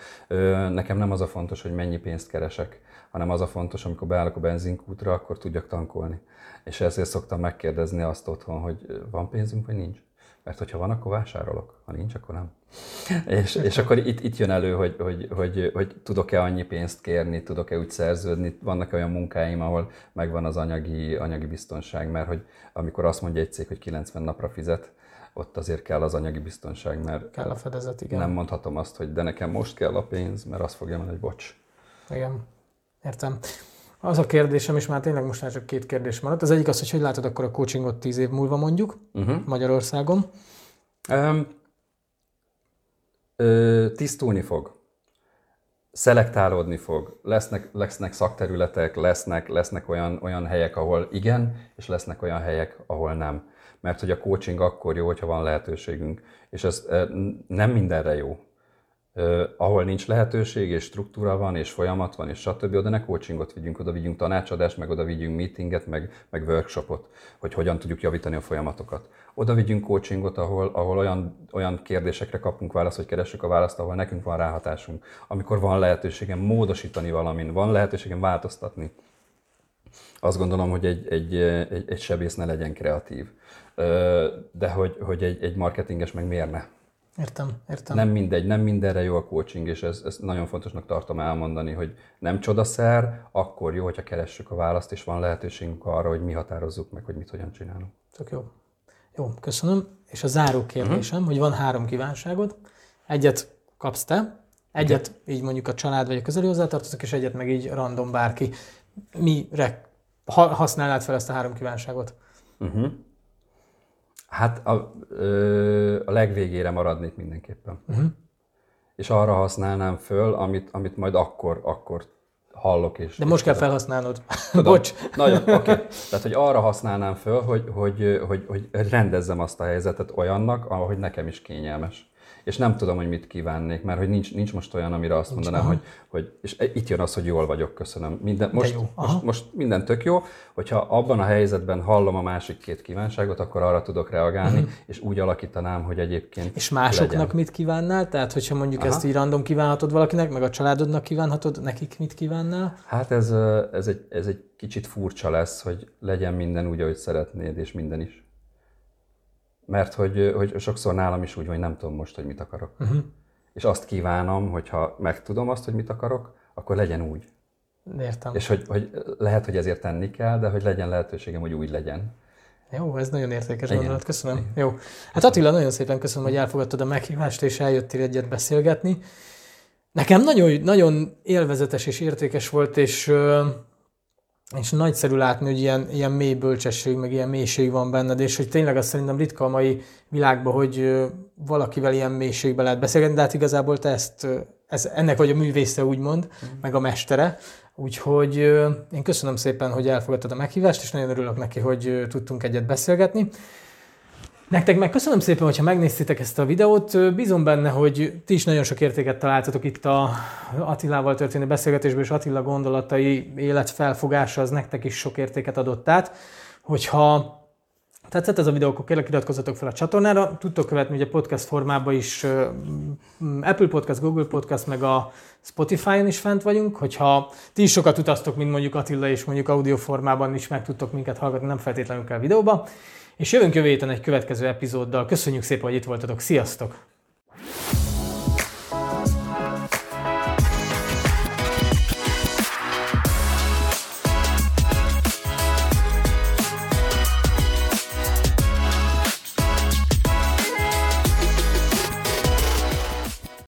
Nekem nem az a fontos, hogy mennyi pénzt keresek, hanem az a fontos, amikor beállok a benzinkútra, akkor tudjak tankolni. És ezért szoktam megkérdezni azt otthon, hogy van pénzünk, vagy nincs. Mert hogyha van, akkor vásárolok, ha nincs, akkor nem. [laughs] És, és akkor itt, itt jön elő, hogy, hogy, hogy, hogy tudok-e annyi pénzt kérni, tudok-e úgy szerződni, vannak olyan munkáim, ahol megvan az anyagi, anyagi biztonság, mert hogy amikor azt mondja egy cég, hogy 90 napra fizet, ott azért kell az anyagi biztonság, mert Kell a fedezet, igen. nem mondhatom azt, hogy de nekem most kell a pénz, mert azt fogja mondani, hogy bocs. Igen, értem. Az a kérdésem, és már tényleg most már csak két kérdés maradt. Az egyik az, hogy hogy látod akkor a coachingot tíz év múlva mondjuk Uh-huh. Magyarországon. Um, ö, tisztulni fog. Szelektálódni fog. Lesznek, lesznek szakterületek, lesznek, lesznek olyan, olyan helyek, ahol igen, és lesznek olyan helyek, ahol nem. Mert hogy a coaching akkor jó, hogyha van lehetőségünk. És ez nem mindenre jó. Ahol nincs lehetőség, és struktúra van, és folyamat van, és stb. Oda ne coachingot vigyünk, oda vigyünk tanácsadást, meg oda vigyünk meetinget, meg, meg workshopot, hogy hogyan tudjuk javítani a folyamatokat. Oda vigyünk coachingot, ahol, ahol olyan, olyan kérdésekre kapunk választ, hogy keressük a választ, ahol nekünk van ráhatásunk. Amikor van lehetőségem módosítani valamin, van lehetőségem változtatni. Azt gondolom, hogy egy, egy, egy, egy sebész ne legyen kreatív. De hogy, hogy egy, egy marketinges meg miért ne? Értem, értem. Nem mindegy, nem mindenre jó a coaching, és ez, ez nagyon fontosnak tartom elmondani, hogy nem csodaszer, akkor jó, hogyha keressük a választ, és van lehetőségünk arra, hogy mi határozzuk meg, hogy mit hogyan csinálunk. Tök jó. Jó, köszönöm. És a záró kérdésem, Mhm. hogy van három kívánságod. Egyet kapsz te, egyet így mondjuk a család vagy a közeli hozzátartozók, és egyet meg így random bárki. Mire ha- használnád fel ezt a három kívánságot? Uh-huh. Hát a, ö, a legvégére maradnék mindenképpen. Uh-huh. És arra használnám föl, amit, amit majd akkor, akkor hallok. És, De most és kell felhasználnod. Tudom. [laughs] Bocs. Nagyon, oké. Okay. Tehát, hogy arra használnám föl, hogy, hogy, hogy, hogy rendezzem azt a helyzetet olyannak, ahogy nekem is kényelmes. És nem tudom, hogy mit kívánnék, mert hogy nincs, nincs most olyan, amire azt mondanám, aha. hogy, hogy, és itt jön az, hogy jól vagyok, köszönöm. Minden, most, jó, aha. most, most minden tök jó, hogyha abban a helyzetben hallom a másik két kívánságot, akkor arra tudok reagálni, Mhm. és úgy alakítanám, hogy egyébként És másoknak legyen. mit kívánnál? Tehát, hogyha mondjuk Aha. ezt így random kívánhatod valakinek, meg a családodnak kívánhatod, nekik mit kívánnál? Hát ez, ez, egy, ez egy kicsit furcsa lesz, hogy legyen minden úgy, ahogy szeretnéd, és minden is. Mert hogy, hogy sokszor nálam is úgy, hogy nem tudom most, hogy mit akarok. Uh-huh. És azt kívánom, hogyha megtudom azt, hogy mit akarok, akkor legyen úgy. Értem. És hogy, hogy lehet, hogy ezért tenni kell, de hogy legyen lehetőségem, hogy úgy legyen. Jó, ez nagyon értékes Igen. gondolat, köszönöm. Jó. Hát Attila, nagyon szépen köszönöm, hogy elfogadtad a meghívást, és eljöttél egyet beszélgetni. Nekem nagyon, nagyon élvezetes és értékes volt, és, és nagyszerű látni, hogy ilyen, ilyen mély bölcsesség, meg ilyen mélység van benned, és hogy tényleg azt szerintem ritka a mai világban, hogy valakivel ilyen mélységben lehet beszélgetni, de hát igazából te ezt, ez, ennek vagy a művésze úgymond, mm. meg a mestere, úgyhogy én köszönöm szépen, hogy elfogadtad a meghívást, és nagyon örülök neki, hogy tudtunk egyet beszélgetni. Nektek meg köszönöm szépen, hogyha megnéztétek ezt a videót. Bízom benne, hogy ti is nagyon sok értéket találtatok itt a Attilával történő beszélgetésből, és Attila gondolatai, életfelfogása az nektek is sok értéket adott át. Hogyha tetszett ez a videó, akkor kérlek iratkozzatok fel a csatornára. Tudtok követni ugye podcast formában is, Apple Podcast, Google Podcast, meg a Spotify-on is fent vagyunk. Hogyha ti is sokat utaztok, mint mondjuk Attila, és mondjuk audio formában is meg tudtok minket hallgatni, nem feltétlenül kell videóba és jövünk jövő héten egy következő epizóddal. Köszönjük szépen, hogy itt voltatok. Sziasztok!